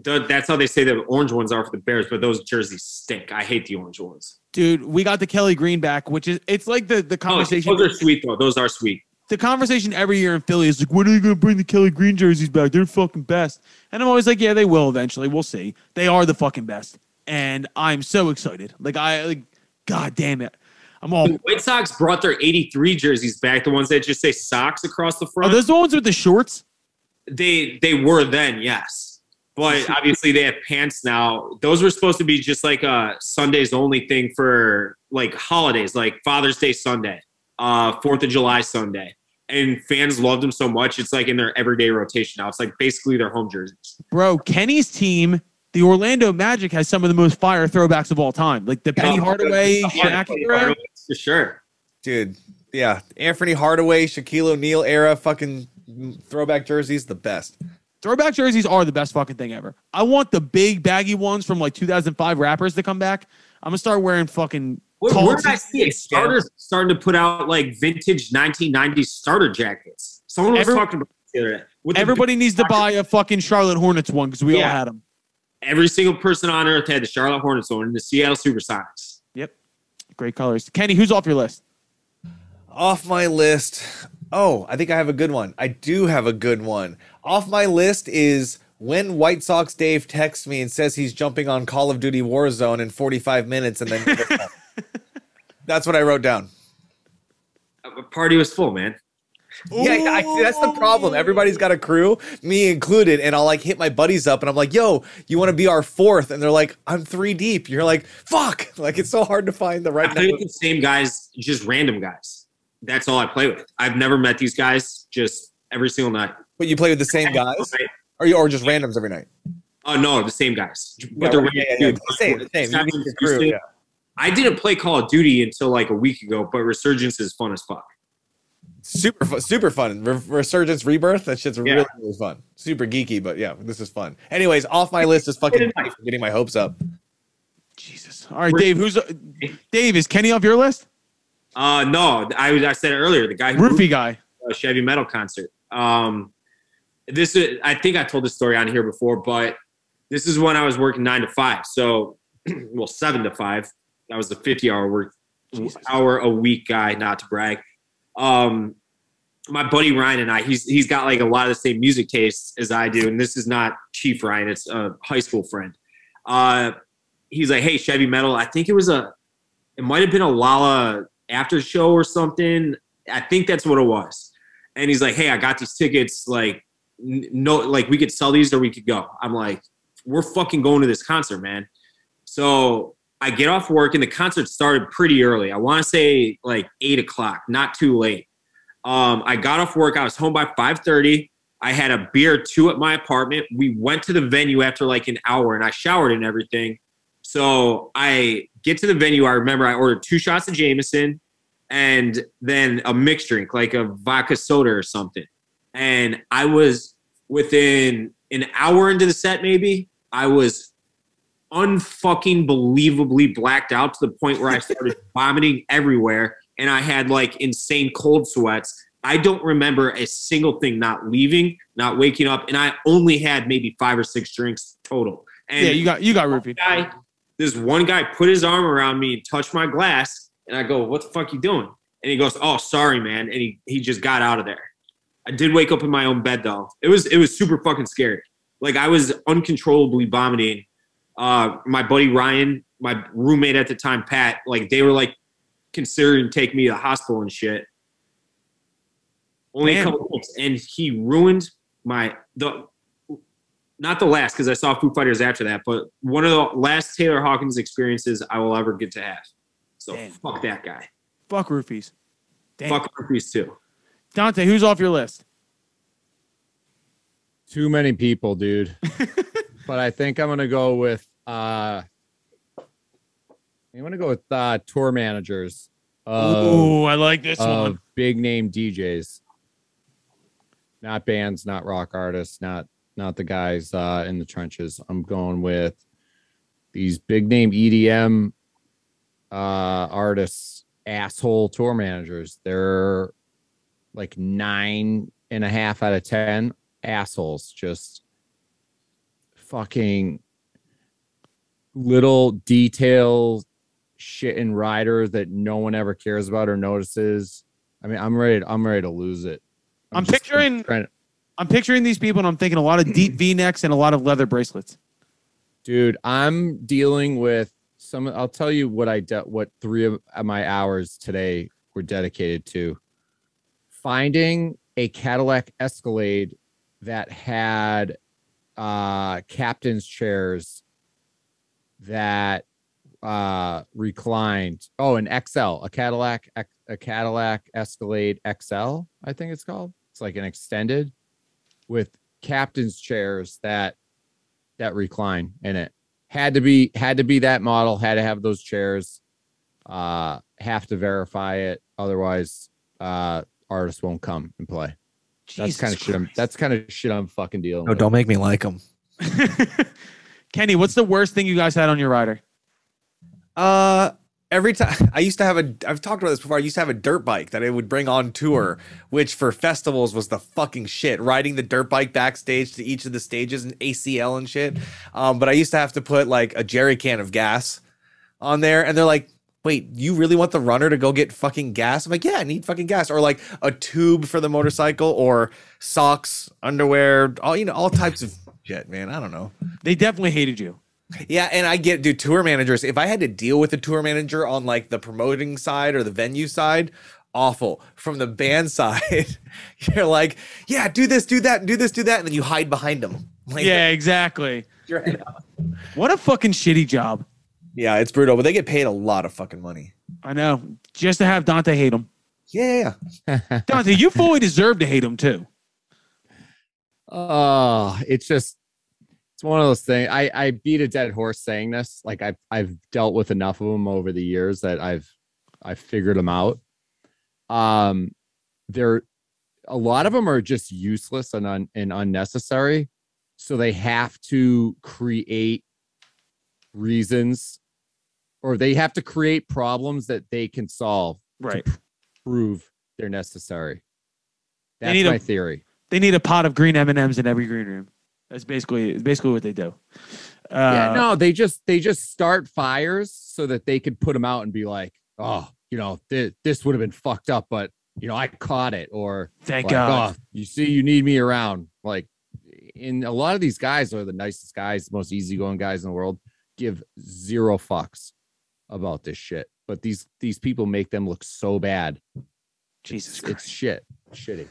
the- that's how they say the orange ones are for the Bears, but those jerseys stink. I hate the orange ones. Dude, we got the Kelly Green back, which is it's like the the Oh, conversation. those are sweet though. Those are sweet. The conversation every year in Philly is like, when are you going to bring the Kelly Green jerseys back? They're fucking best. And I'm always like, yeah, they will eventually. We'll see. They are the fucking best. And I'm so excited. Like, I, like, God damn it. I'm all, The White Sox brought their 83 jerseys back, the ones that just say socks across the front. are those the ones with the shorts? they they were then, yes. But obviously they have pants now. Those were supposed to be just like a Sundays only thing for like holidays, like Father's Day Sunday, uh, Fourth of July Sunday. And fans loved them so much, it's like in their everyday rotation now. It's like basically their home jerseys. Bro, Kenny's team, the Orlando Magic, has some of the most fire throwbacks of all time. Like the Penny Yeah. Hardaway, Yeah, Shaq era. For sure. Dude, yeah. Anfernee Hardaway, Shaquille O'Neal era fucking throwback jerseys, the best. Throwback jerseys are the best fucking thing ever. I want the big baggy ones from like 2005 rappers to come back. I'm gonna start wearing fucking. Where, tall where did I see it? tees. Starters starting to put out like vintage 1990s starter jackets. Someone was Every- talking about the other day. With the Everybody needs to buy a fucking Charlotte Hornets one because we all had them. every single person on earth had the Charlotte Hornets one and the Seattle Supersonics. Yep, great colors. Kenny, who's off your list? Off my list. Oh, I think I have a good one. I do have a good one. Off my list is when White Sox Dave texts me and says he's jumping on Call of Duty Warzone in 45 minutes and then That's what I wrote down. Uh, the party was full, man. Yeah, I, that's the problem. Everybody's got a crew, me included, and I'll like hit my buddies up and I'm like, "Yo, you want to be our fourth? And they're like, "I'm three deep." You're like, "Fuck!" Like it's so hard to find the right I play with the same guys, just random guys. That's all I play with. I've never met these guys just every single night. But you play with the same guys, or you or just randoms every night. Oh no, the same guys. Yeah, But they're right, random yeah, yeah, dudes. the same, the same. You Exactly need what the you crew, said. yeah. I didn't play Call of Duty until like a week ago, but Resurgence is fun as fuck. Super fun, super fun. Re- Resurgence Rebirth. That shit's Yeah. really, really fun. Super geeky, but yeah, this is fun. Anyways, off my list is fucking getting my hopes up. Jesus. All right, Dave. Who's Dave? Is Kenny off your list? Uh no, I I said it earlier. The guy who Roofie guy. a Chevy Metal concert. Um, this is, I think I told this story on here before, but this is when I was working nine to five. So, well, seven to five. That was a 50 hour work hour a week guy, not to brag. Um, my buddy Ryan and I, he's, he's got like a lot of the same music tastes as I do. And this is not Chief Ryan. It's a high school friend. Uh, he's like, Hey, Chevy Metal. I think it was a, it might've been a Lolla after show or something. I think that's what it was. And he's like, "Hey, I got these tickets. Like, no, like we could sell these or we could go." I'm like, "We're fucking going to this concert, man." So I get off work and the concert started pretty early. I want to say like eight o'clock, not too late. Um, I got off work. I was home by five thirty. I had a beer or two at my apartment. We went to the venue after like an hour, and I showered and everything. So I get to the venue. I remember I ordered two shots of Jameson and then a mixed drink, like a vodka soda or something. And I was within an hour into the set, maybe, I was unfucking believably blacked out to the point where I started vomiting everywhere and I had like insane cold sweats. I don't remember a single thing not leaving, not waking up, and I only had maybe five or six drinks total. And yeah, you got you got roofied. guy, this one guy put his arm around me and touched my glass, and I go, "What the fuck you doing?" And he goes, "Oh, sorry, man," and he he just got out of there. I did wake up in my own bed though. It was it was super fucking scary. Like I was uncontrollably vomiting. Uh, my buddy Ryan, my roommate at the time, Pat, like they were like considering taking me to the hospital and shit. Only Damn. a couple weeks, and he ruined my the not the last because I saw Foo Fighters after that, but one of the last Taylor Hawkins experiences I will ever get to have. So Damn. fuck that guy. Fuck roofies. Damn. Fuck Murphy's too. Dante, who's off your list? Too many people, dude. but I think I'm gonna go with uh I'm gonna go with uh tour managers of, Ooh, I like this one. big name DJs. Not bands, not rock artists, not not the guys uh in the trenches. I'm going with these big name EDM uh artists, asshole tour managers. They're like nine and a half out of ten assholes just fucking little detail shit in riders that no one ever cares about or notices. I mean, I'm ready. I'm ready to lose it. I'm just- picturing- trying- I'm picturing these people and I'm thinking a lot of deep V necks and a lot of leather bracelets. dude. I'm dealing with some. I'll tell you what I de- what three of uh, my hours today were dedicated to finding a Cadillac Escalade that had uh captain's chairs that uh reclined oh an xl a cadillac a cadillac escalade xl i think it's called. It's like an extended with captain's chairs that that recline in it. Had to be had to be that model had to have those chairs. Uh have to verify it otherwise uh artists won't come and play that's kind of shit I'm, that's kind of shit i'm fucking dealing No, with don't make me like them. Kenny, what's the worst thing you guys had on your rider? Uh, every time I used to have a, I've talked about this before. I used to have a dirt bike that I would bring on tour, which for festivals was the fucking shit. Riding the dirt bike backstage to each of the stages and ACL and shit. Um, but I used to have to put like a jerry can of gas on there, and they're like. Wait, you really want the runner to go get fucking gas? I'm like, yeah, I need fucking gas, or like a tube for the motorcycle, or socks, underwear, all you know, all types of shit, man. I don't know. They definitely hated you. Yeah, and I get dude tour managers. If I had to deal with a tour manager on like the promoting side or the venue side, awful. From the band side, you're like, yeah, do this, do that, do this, do that, and then you hide behind them. Like, Yeah, exactly. your head out. What a fucking shitty job. Yeah, it's brutal, but they get paid a lot of fucking money. I know. Just to have Dante hate him. Yeah, Dante, you fully deserve to hate him too. Oh, it's just it's one of those things. I I beat a dead horse saying this. Like I've I've dealt with enough of them over the years that I've I've figured them out. Um, they're a lot of them are just useless and un, and unnecessary. So they have to create reasons, or they have to create problems that they can solve Right. prove they're necessary. They That's need a- my theory. They need a pot of green M and M's in every green room. That's basically basically what they do. Uh, yeah, no, they just they just start fires so that they could put them out and be like, oh, you know, th- this would have been fucked up, but you know, I caught it. Or Thank like, God. oh, you see, you need me around. Like, in a lot of these guys are the nicest guys, most easygoing guys in the world. Give zero fucks about this shit, but these these people make them look so bad. Jesus It's Christ. shit, shitty.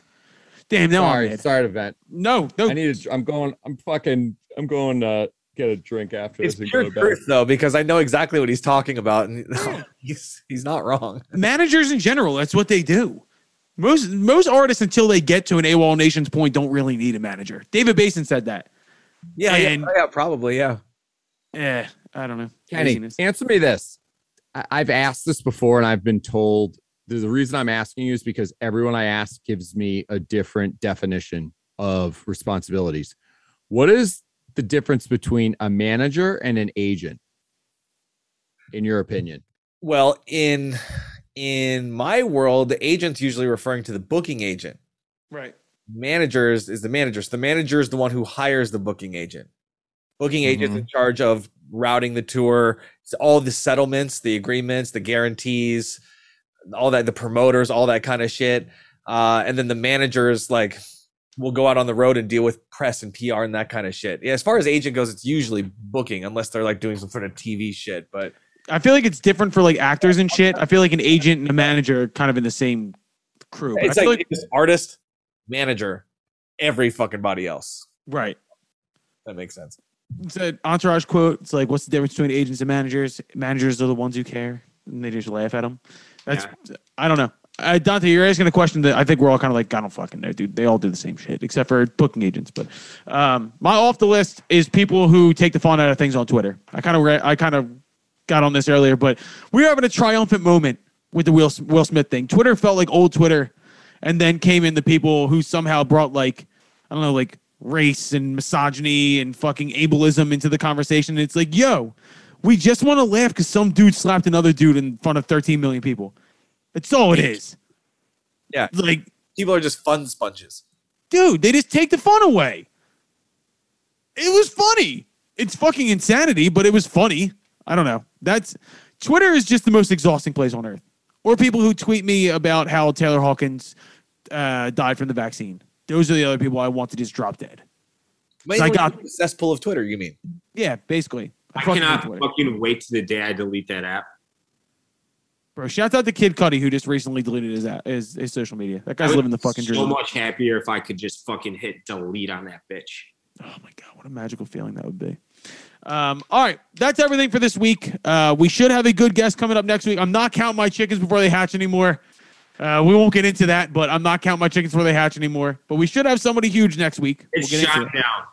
Damn, no, I'm sorry, mad. sorry to vent. No, no. I need a. I'm going. I'm fucking. I'm going to get a drink after it's this and pure go truth though, because I know exactly what he's talking about, and he's he's not wrong. managers in general, that's what they do. Most most artists until they get to an AWOL Nations point don't really need a manager. David Basin said that. Yeah, And- yeah, yeah, probably, yeah. Yeah. I don't know. Kenny, Laziness. answer me this. I- I've asked this before and I've been told the the reason I'm asking you is because everyone I ask gives me a different definition of responsibilities. What is the difference between a manager and an agent, in your opinion? Well, in in my world, the agent's usually referring to the booking agent. Right. Managers is the manager. So the manager is the one who hires the booking agent. Booking agent's mm-hmm. in charge of routing the tour, it's all the settlements, the agreements, the guarantees, all that, the promoters, all that kind of shit. Uh, and then the managers like will go out on the road and deal with press and PR and that kind of shit. Yeah, as far as agent goes, it's usually booking unless they're like doing some sort of TV shit. But I feel like it's different for like actors and shit. I feel like an agent and a manager are kind of in the same crew. But it's I feel like, like, it's artist, manager, every fucking body else. right. That makes sense. It's an entourage quote. It's like, what's the difference between agents and managers? Managers are the ones who care, and they just laugh at them. That's I don't know. Uh, Dante, you're asking a question that I think we're all kind of like, I don't fucking know, dude. They all do the same shit except for booking agents. But um, my off the list is people who take the fun out of things on Twitter. I kind of re- I kind of got on this earlier, but we're having a triumphant moment with the Will Will Smith thing. Twitter felt like old Twitter, and then came in the people who somehow brought like I don't know, like race and misogyny and fucking ableism into the conversation. It's like, yo, we just want to laugh because some dude slapped another dude in front of 13 million people. That's all it is. Yeah. Like, People are just fun sponges. dude, they just take the fun away. It was funny. It's fucking insanity, but it was funny. I don't know. That's Twitter is just the most exhausting place on earth. Or people who tweet me about how Taylor Hawkins uh, died from the vaccine. Those are the other people I want to just drop dead. Mainly I got- the cesspool of Twitter. You mean? Yeah, basically. I fucking cannot fucking wait to the day I delete that app. Bro, shout out to Kid Cudi who just recently deleted his app, his, his social media. That guy's living the fucking so dream. So much happier if I could just fucking hit delete on that bitch. Oh my god, what a magical feeling that would be. Um, all right, that's everything for this week. Uh, we should have a good guest coming up next week. I'm not counting my chickens before they hatch anymore. Uh, we won't get into that, but I'm not counting my chickens before they hatch anymore. But we should have somebody huge next week. It's we'll get into shot it. down.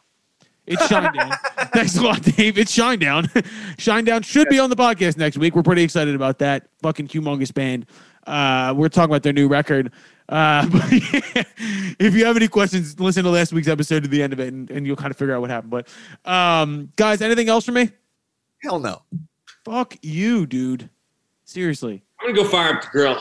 It's Shinedown. Thanks a lot, Dave. It's Shinedown. Shinedown should be on the podcast next week. We're pretty excited about that. Fucking humongous band. Uh, we're talking about their new record. Uh, but yeah, if you have any questions, listen to last week's episode to the end of it, and, and you'll kind of figure out what happened. But um, guys, anything else for me? Hell no. Fuck you, dude. Seriously. I'm gonna go fire up the grill.